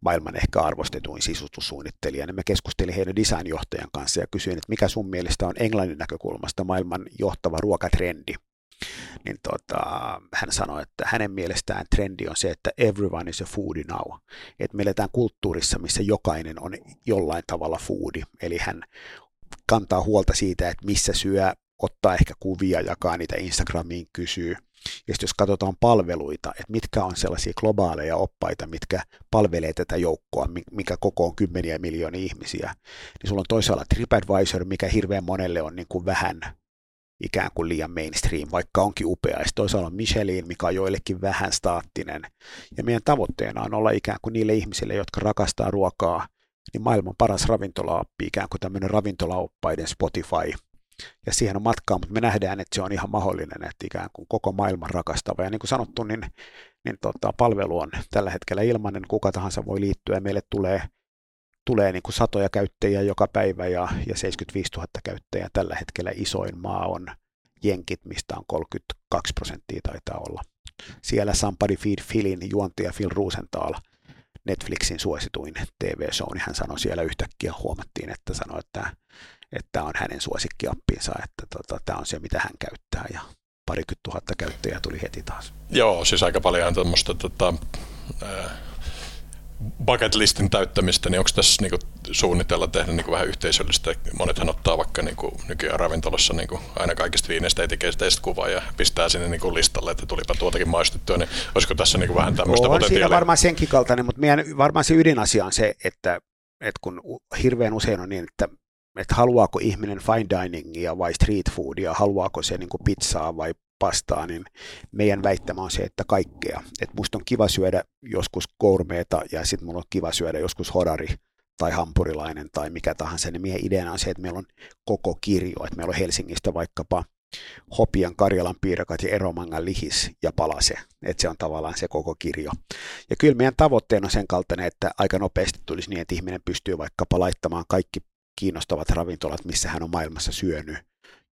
maailman ehkä arvostetuin sisustussuunnittelija. Niin me keskustelin heidän designjohtajan kanssa ja kysyin, että mikä sun mielestä on Englannin näkökulmasta maailman johtava ruokatrendi niin tota, hän sanoi, että hänen mielestään trendi on se, että everyone is a foodie now. Että me eletään kulttuurissa, missä jokainen on jollain tavalla foodi. Eli hän kantaa huolta siitä, että missä syö, ottaa ehkä kuvia, jakaa niitä Instagramiin, kysyy. Ja sitten jos katsotaan palveluita, että mitkä on sellaisia globaaleja oppaita, mitkä palvelee tätä joukkoa, mikä koko on kymmeniä miljoonia ihmisiä, niin sulla on toisaalla TripAdvisor, mikä hirveän monelle on niin kuin vähän ikään kuin liian mainstream, vaikka onkin upea. Ja toisaalta on Michelin, mikä on joillekin vähän staattinen. Ja meidän tavoitteena on olla ikään kuin niille ihmisille, jotka rakastaa ruokaa, niin maailman paras ravintolaappi, ikään kuin tämmöinen ravintolaoppaiden Spotify. Ja siihen on matkaa, mutta me nähdään, että se on ihan mahdollinen, että ikään kuin koko maailman rakastava. Ja niin kuin sanottu, niin, niin tota, palvelu on tällä hetkellä ilmainen, kuka tahansa voi liittyä meille tulee tulee niin kuin satoja käyttäjiä joka päivä ja, ja 75 000 käyttäjää tällä hetkellä isoin maa on Jenkit, mistä on 32 prosenttia taitaa olla. Siellä Somebody Feed Philin juontaja Phil Rosenthal, Netflixin suosituin TV-show, niin hän sanoi siellä yhtäkkiä, huomattiin, että sanoi, että, että on hänen suosikkiappinsa, että tota, tämä on se, mitä hän käyttää ja parikymmentä tuhatta käyttäjää tuli heti taas. Joo, siis aika paljon tuommoista tota, bucket listin täyttämistä, niin onko tässä niin kuin, suunnitella tehdä niin kuin, vähän yhteisöllistä? Monethan ottaa vaikka niin kuin, nykyään ravintolassa niin kuin, aina kaikista viineistä etikeistä kuvaa ja pistää sinne niin kuin, listalle, että tulipa tuotakin maistettua, niin olisiko tässä niin kuin, vähän tämmöistä on siinä varmaan senkin kaltainen, mutta meidän, varmaan se ydinasia on se, että, että kun hirveän usein on niin, että että haluaako ihminen fine diningia vai street foodia, haluaako se niin pizzaa vai pastaa, niin meidän väittämä on se, että kaikkea. Että musta on kiva syödä joskus gourmeeta ja sitten mulla on kiva syödä joskus hodari tai hampurilainen tai mikä tahansa, niin meidän ideana on se, että meillä on koko kirjo, että meillä on Helsingistä vaikkapa Hopian, Karjalan piirakat ja Eromangan lihis ja palase. Että se on tavallaan se koko kirjo. Ja kyllä meidän tavoitteena on sen kaltainen, että aika nopeasti tulisi niin, että ihminen pystyy vaikkapa laittamaan kaikki kiinnostavat ravintolat, missä hän on maailmassa syönyt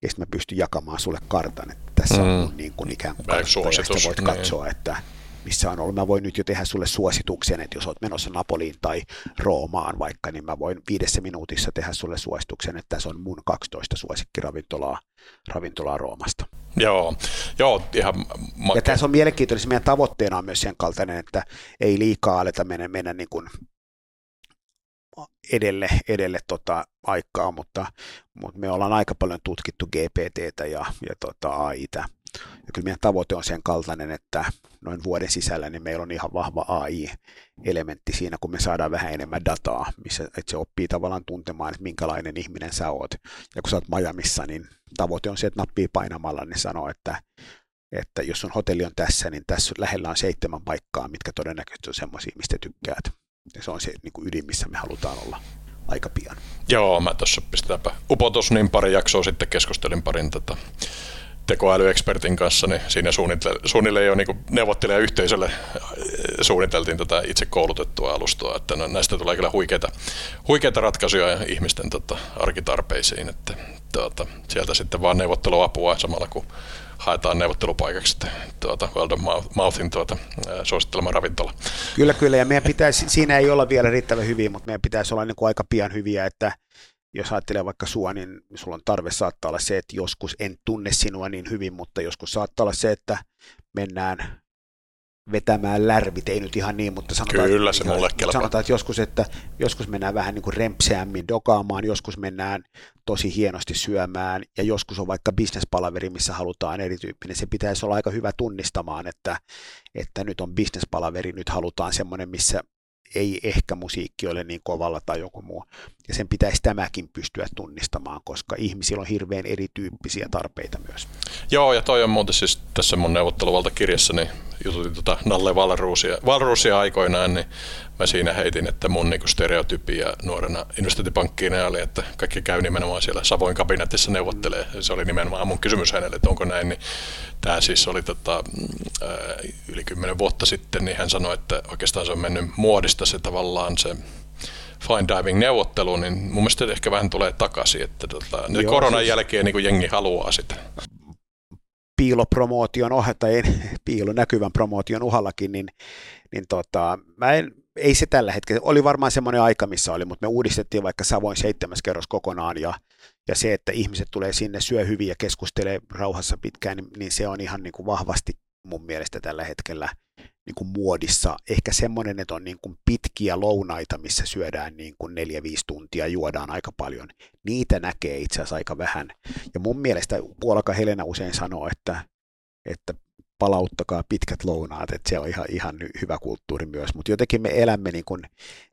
ja sitten mä pystyn jakamaan sulle kartan, että tässä mm. on niin kuin ikään kuin kartta, ja voit niin. katsoa, että missä on ollut. Mä voin nyt jo tehdä sulle suosituksen, että jos olet menossa Napoliin tai Roomaan vaikka, niin mä voin viidessä minuutissa tehdä sulle suosituksen, että tässä on mun 12 suosikkiravintolaa ravintolaa Roomasta. Joo, joo ihan ma- Ja tässä on mielenkiintoista, meidän tavoitteena on myös sen kaltainen, että ei liikaa aleta mennä, mennä niin kuin edelle, edelle tota aikaa, mutta, mutta, me ollaan aika paljon tutkittu GPTtä ja, ja tota AItä. Ja kyllä meidän tavoite on sen kaltainen, että noin vuoden sisällä niin meillä on ihan vahva AI-elementti siinä, kun me saadaan vähän enemmän dataa, missä, että se oppii tavallaan tuntemaan, että minkälainen ihminen sä oot. Ja kun sä oot Majamissa, niin tavoite on se, että nappii painamalla, niin sanoo, että, että jos sun hotelli on tässä, niin tässä lähellä on seitsemän paikkaa, mitkä todennäköisesti on semmoisia, mistä tykkäät. Ja se on se niin kuin ydin, missä me halutaan olla aika pian. Joo, mä tuossa pistetäänpä upotus, niin pari jaksoa sitten keskustelin parin tota, tekoälyekspertin kanssa, niin siinä suunnilleen jo niin neuvottelija yhteisölle äh, suunniteltiin tätä itse koulutettua alustoa, että näistä tulee kyllä huikeita, huikeita ratkaisuja ihmisten tota, arkitarpeisiin, että tuota, sieltä sitten vaan neuvotteluapua samalla kun haetaan neuvottelupaikaksi tuota, World of Mouthin tuota, suosittelema ravintola. Kyllä, kyllä, ja meidän pitäisi, siinä ei olla vielä riittävän hyviä, mutta meidän pitäisi olla niin kuin aika pian hyviä, että jos ajattelee vaikka sua, niin sulla on tarve saattaa olla se, että joskus en tunne sinua niin hyvin, mutta joskus saattaa olla se, että mennään vetämään lärvit, ei nyt ihan niin, mutta sanotaan, Kyllä, se mulle kelpaa. sanotaan että joskus, että joskus mennään vähän niin kuin rempseämmin dokaamaan, joskus mennään tosi hienosti syömään, ja joskus on vaikka bisnespalaveri, missä halutaan erityyppinen. Se pitäisi olla aika hyvä tunnistamaan, että, että nyt on bisnespalaveri, nyt halutaan semmoinen, missä ei ehkä musiikki ole niin kovalla tai joku muu. Ja sen pitäisi tämäkin pystyä tunnistamaan, koska ihmisillä on hirveän erityyppisiä tarpeita myös. Joo, ja toi on muuten siis tässä mun neuvotteluvaltakirjassa, niin jututin tota Nalle Valruusia, Valruusia aikoinaan, niin mä siinä heitin, että mun niinku stereotypia nuorena investointipankkiina oli, että kaikki käy nimenomaan siellä Savoin kabinetissa neuvottelee. Se oli nimenomaan mun kysymys hänelle, että onko näin. Niin tämä siis oli tota, ää, yli kymmenen vuotta sitten, niin hän sanoi, että oikeastaan se on mennyt muodista se tavallaan se fine diving neuvottelu, niin mun mielestä ehkä vähän tulee takaisin, että tota, Joo, koronan siis... jälkeen niin jengi haluaa sitä. Piilopromootion ohella, tai piilo näkyvän promootion uhallakin, niin, niin tota, mä en, ei se tällä hetkellä, oli varmaan semmoinen aika, missä oli, mutta me uudistettiin vaikka Savoin seitsemäs kerros kokonaan, ja, ja se, että ihmiset tulee sinne, syö hyvin ja keskustelee rauhassa pitkään, niin, niin se on ihan niin kuin vahvasti mun mielestä tällä hetkellä niin kuin muodissa. Ehkä semmoinen, että on niin kuin pitkiä lounaita, missä syödään niin kuin neljä, viisi tuntia, juodaan aika paljon. Niitä näkee itse asiassa aika vähän. Ja mun mielestä Puolaka Helena usein sanoo, että, että palauttakaa pitkät lounaat, että se on ihan, ihan hyvä kulttuuri myös, mutta jotenkin me elämme niin, kuin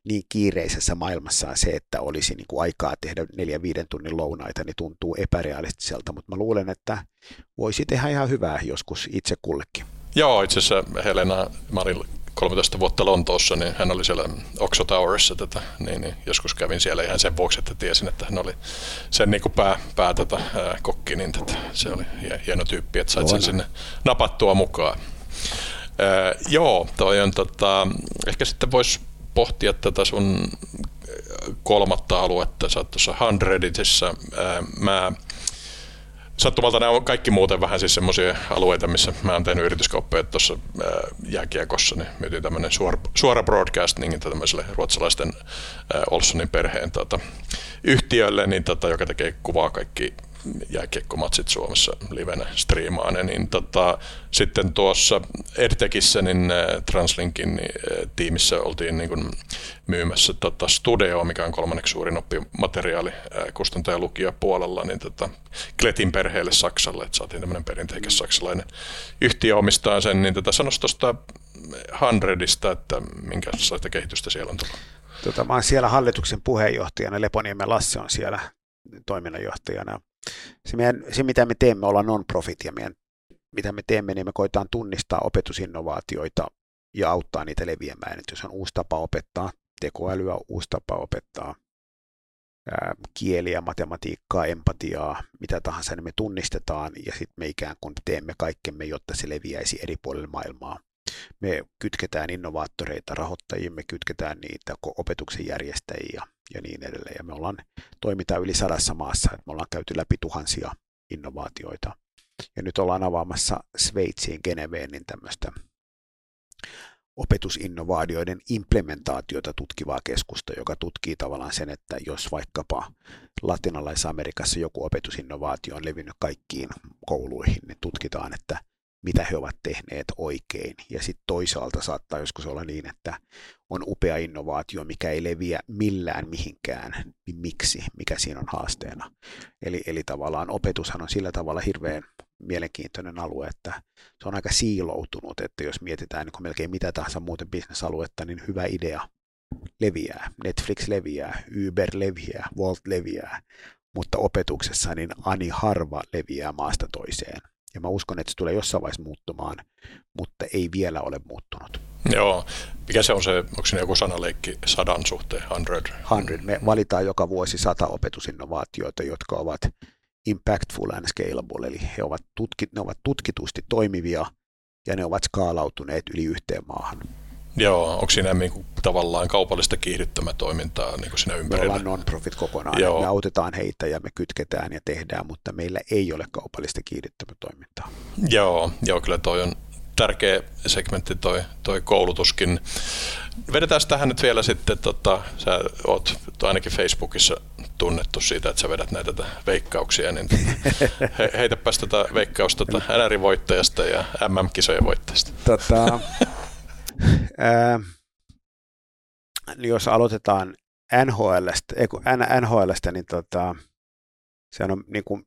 niin kiireisessä maailmassa se, että olisi niin kuin aikaa tehdä neljä viiden tunnin lounaita, niin tuntuu epärealistiselta, mutta mä luulen, että voisi tehdä ihan hyvää joskus itse kullekin. Joo, itse asiassa Helena, mä olin 13 vuotta Lontoossa, niin hän oli siellä Oxo Towerissa, tätä, niin, niin joskus kävin siellä ihan sen vuoksi, että tiesin, että hän oli sen niin kuin pää, pää tätä, ää, kokki, niin tätä, se oli hieno tyyppi, että sait sen sinne napattua mukaan. Ää, joo, toi on tota, ehkä sitten voisi pohtia tätä sun kolmatta aluetta, sä oot tuossa Hundreditissä, mä Sattumalta nämä on kaikki muuten vähän siis semmoisia alueita, missä mä oon tehnyt yrityskauppoja tuossa jääkiekossa, niin myytiin tämmöinen suora, suora broadcasting tämmöiselle ruotsalaisten Olssonin perheen tota, yhtiölle, niin tota, joka tekee kuvaa kaikki jääkiekkomatsit Suomessa livenä striimaan. Niin tota, sitten tuossa EdTechissä, niin äh, Translinkin niin, äh, tiimissä oltiin niin kuin myymässä tota Studeo, mikä on kolmanneksi suurin oppimateriaali äh, kustantaja lukija puolella, niin tota, Kletin perheelle Saksalle, että saatiin tämmöinen perinteikäs saksalainen yhtiö omistaa sen, niin tota, sanoisi tuosta Hundredista, että minkälaista kehitystä siellä on tullut? Tota, mä olen siellä hallituksen puheenjohtajana, Leponiemen Lasse on siellä toiminnanjohtajana. Se, meidän, se mitä me teemme, ollaan non-profit ja meidän, mitä me teemme, niin me koetaan tunnistaa opetusinnovaatioita ja auttaa niitä leviämään. Että jos on uusi tapa opettaa, tekoälyä, uusi tapa opettaa ää, kieliä, matematiikkaa, empatiaa, mitä tahansa, niin me tunnistetaan ja sitten me ikään kuin teemme kaikkemme, jotta se leviäisi eri puolille maailmaa. Me kytketään innovaattoreita, rahoittajia, me kytketään niitä opetuksen järjestäjiä ja niin edelleen. Ja me ollaan, toimitaan yli sadassa maassa, että me ollaan käyty läpi tuhansia innovaatioita. Ja nyt ollaan avaamassa Sveitsiin Geneveen niin tämmöistä opetusinnovaatioiden implementaatiota tutkivaa keskusta, joka tutkii tavallaan sen, että jos vaikkapa latinalaisessa-Amerikassa joku opetusinnovaatio on levinnyt kaikkiin kouluihin, niin tutkitaan, että mitä he ovat tehneet oikein. Ja sitten toisaalta saattaa joskus olla niin, että on upea innovaatio, mikä ei leviä millään mihinkään, niin miksi, mikä siinä on haasteena. Eli, eli tavallaan opetushan on sillä tavalla hirveän mielenkiintoinen alue, että se on aika siiloutunut, että jos mietitään niin melkein mitä tahansa muuten bisnesaluetta, niin hyvä idea leviää. Netflix leviää, Uber leviää, Volt leviää, mutta opetuksessa niin ani harva leviää maasta toiseen. Ja mä uskon, että se tulee jossain vaiheessa muuttumaan, mutta ei vielä ole muuttunut. Joo. Mikä se on se, onko se joku sanaleikki sadan suhteen, hundred? Hundred. Me valitaan joka vuosi sata opetusinnovaatioita, jotka ovat impactful and scalable, eli he ovat tutkit, ne ovat tutkitusti toimivia ja ne ovat skaalautuneet yli yhteen maahan. Joo, onko siinä niin kuin, tavallaan kaupallista kiihdyttämätoimintaa niin kuin siinä Me ympärillä? ollaan non-profit kokonaan. Joo. Me autetaan heitä ja me kytketään ja tehdään, mutta meillä ei ole kaupallista kiihdyttämätoimintaa. Joo, joo, kyllä toi on tärkeä segmentti toi, toi koulutuskin. Vedetään tähän nyt vielä sitten, tota, sä oot ainakin Facebookissa tunnettu siitä, että sä vedät näitä veikkauksia, niin he, heitäpäs tätä veikkausta tota NR-voittajasta ja MM-kisojen voittajasta. Tota, ää, jos aloitetaan NHLstä, ei kun NHLstä, niin tota, se on niin kuin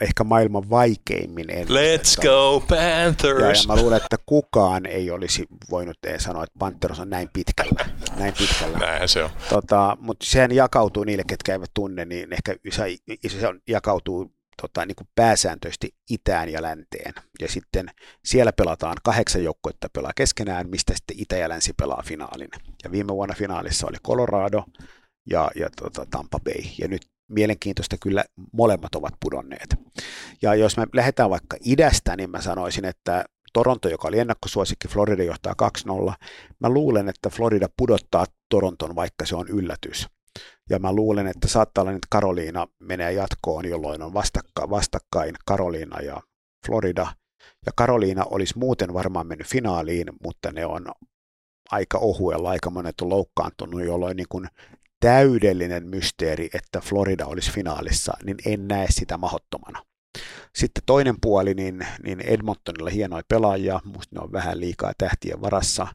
ehkä maailman vaikeimmin Let's go Ja, ja Panthers! mä luulen, että kukaan ei olisi voinut edes sanoa, että Panthers on näin pitkällä. Näin pitkällä. Näinhän se on. Tota, mutta sehän jakautuu niille, ketkä eivät tunne, niin ehkä se, se on, jakautuu tota, niin kuin pääsääntöisesti itään ja länteen. Ja sitten siellä pelataan kahdeksan joukkuetta pelaa keskenään, mistä sitten itä ja länsi pelaa finaalin. Ja viime vuonna finaalissa oli Colorado ja, ja tota, Tampa Bay. Ja nyt mielenkiintoista kyllä molemmat ovat pudonneet. Ja jos me lähdetään vaikka idästä, niin mä sanoisin, että Toronto, joka oli ennakkosuosikki, Florida johtaa 2-0. Mä luulen, että Florida pudottaa Toronton, vaikka se on yllätys. Ja mä luulen, että saattaa olla, että Karoliina menee jatkoon, jolloin on vastakka, vastakkain Karoliina ja Florida. Ja Karoliina olisi muuten varmaan mennyt finaaliin, mutta ne on aika ohuella, aika monet on loukkaantunut, jolloin niin kuin täydellinen mysteeri, että Florida olisi finaalissa, niin en näe sitä mahottomana. Sitten toinen puoli, niin, niin Edmontonilla hienoja pelaajia, musta ne on vähän liikaa tähtien varassa.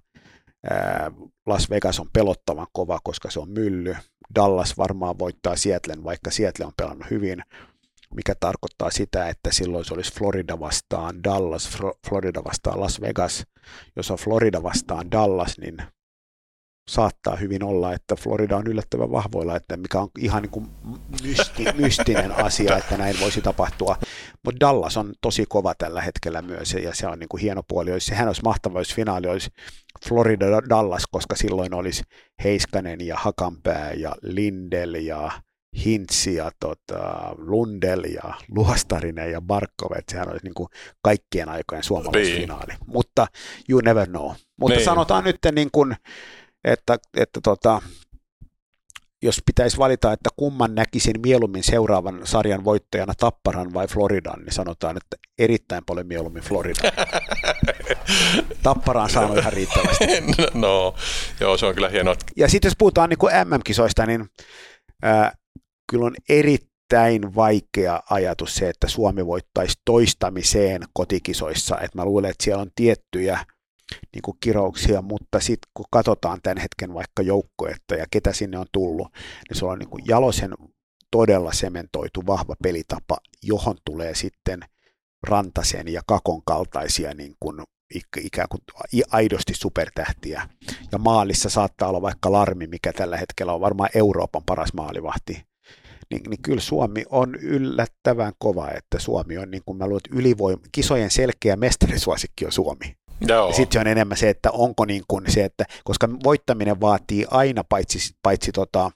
Las Vegas on pelottavan kova, koska se on mylly. Dallas varmaan voittaa Seattlen, vaikka Seattle on pelannut hyvin, mikä tarkoittaa sitä, että silloin se olisi Florida vastaan Dallas, Florida vastaan Las Vegas. Jos on Florida vastaan Dallas, niin saattaa hyvin olla, että Florida on yllättävän vahvoilla, että mikä on ihan niin kuin mysti, mystinen asia, että näin voisi tapahtua. Mutta Dallas on tosi kova tällä hetkellä myös, ja se on niin kuin hieno puoli. Olisi, sehän olisi mahtava, jos finaali olisi Florida-Dallas, koska silloin olisi Heiskanen ja Hakanpää ja Lindel ja Hintz ja tota, Lundell ja Luostarinen ja Barkov, että sehän olisi niin kuin kaikkien aikojen suomalaisfinaali. Mutta you never know. Mutta Niin. sanotaan nyt niin kuin, että, että tota, jos pitäisi valita, että kumman näkisin mieluummin seuraavan sarjan voittajana Tapparan vai Floridan, niin sanotaan, että erittäin paljon mieluummin Florida. Tappara on saanut ihan riittävästi. no, joo, se on kyllä hienoa. Ja sitten jos puhutaan niin MM-kisoista, niin ää, kyllä on erittäin vaikea ajatus se, että Suomi voittaisi toistamiseen kotikisoissa. Et mä luulen, että siellä on tiettyjä niin kuin kirouksia, mutta sitten kun katsotaan tämän hetken vaikka joukkoetta ja ketä sinne on tullut, niin se on niin kuin Jalosen todella sementoitu vahva pelitapa, johon tulee sitten Rantasen ja Kakon kaltaisia niin kuin ik- ikään kuin aidosti supertähtiä. Ja maalissa saattaa olla vaikka Larmi, mikä tällä hetkellä on varmaan Euroopan paras maalivahti. Niin, niin kyllä Suomi on yllättävän kova, että Suomi on, niin kuin mä luulen, että ylivoima, kisojen selkeä mestarisuosikki on Suomi. Joo, Ja sitten se on enemmän se, että onko niin kuin se, että koska voittaminen vaatii aina paitsi, paitsi tota,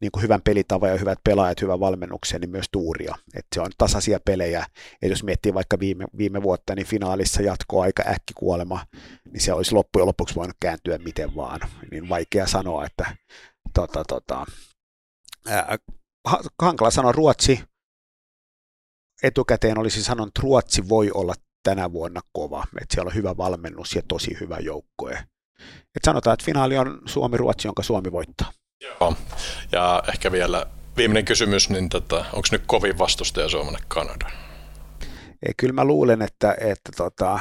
niin kuin hyvän pelitavan ja hyvät pelaajat, hyvän valmennuksen, niin myös tuuria. Että se on tasaisia pelejä. Ja jos miettii vaikka viime, viime vuotta, niin finaalissa jatkoa aika äkkikuolema, niin se olisi loppujen lopuksi voinut kääntyä miten vaan. Niin vaikea sanoa, että tota, tota, ää, ha- hankala sanoa Ruotsi. Etukäteen olisi sanonut, että Ruotsi voi olla tänä vuonna kova. Että siellä on hyvä valmennus ja tosi hyvä joukkue. Et sanotaan, että finaali on Suomi-Ruotsi, jonka Suomi voittaa. joo. Ja ehkä vielä viimeinen kysymys, niin tota, onko nyt kovin vastustaja Suomelle Kanada? Ja kyllä mä luulen, että, että tota,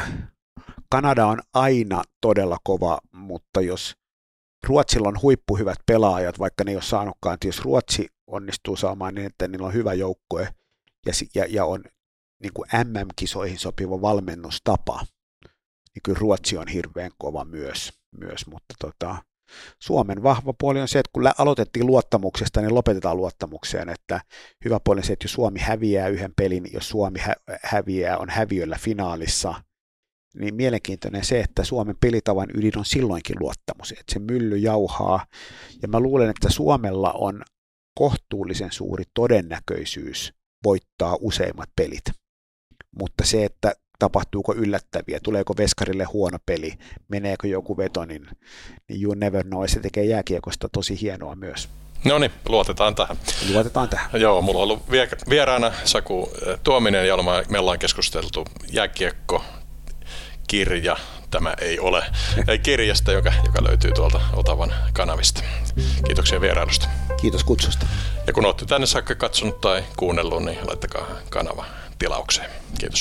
Kanada on aina todella kova, mutta jos Ruotsilla on huippuhyvät pelaajat, vaikka ne ei ole saanutkaan, että jos Ruotsi onnistuu saamaan niin, että niillä on hyvä joukkue ja, ja, ja on niin kuin MM-kisoihin sopiva valmennustapa, niin kyllä Ruotsi on hirveän kova myös, myös mutta tota, Suomen vahva puoli on se, että kun aloitettiin luottamuksesta, niin lopetetaan luottamukseen, että hyvä puoli on se, että jos Suomi häviää yhden pelin, jos Suomi hä- häviää, on häviöllä finaalissa, niin mielenkiintoinen se, että Suomen pelitavan ydin on silloinkin luottamus, että se mylly jauhaa, ja mä luulen, että Suomella on kohtuullisen suuri todennäköisyys voittaa useimmat pelit. Mutta se, että tapahtuuko yllättäviä, tuleeko veskarille huono peli, meneekö joku veto, niin, niin you never know, se tekee jääkiekosta tosi hienoa myös. No niin, luotetaan tähän. Luotetaan tähän. Joo, mulla on ollut vieraana Saku Tuominen ja me ollaan keskusteltu jääkiekko, kirja, tämä ei ole, ei kirjasta, joka, joka löytyy tuolta Otavan kanavista. Kiitoksia vierailusta. Kiitos kutsusta. Ja kun olette tänne saakka katsonut tai kuunnellut, niin laittakaa kanava tilaukseen. Kiitos.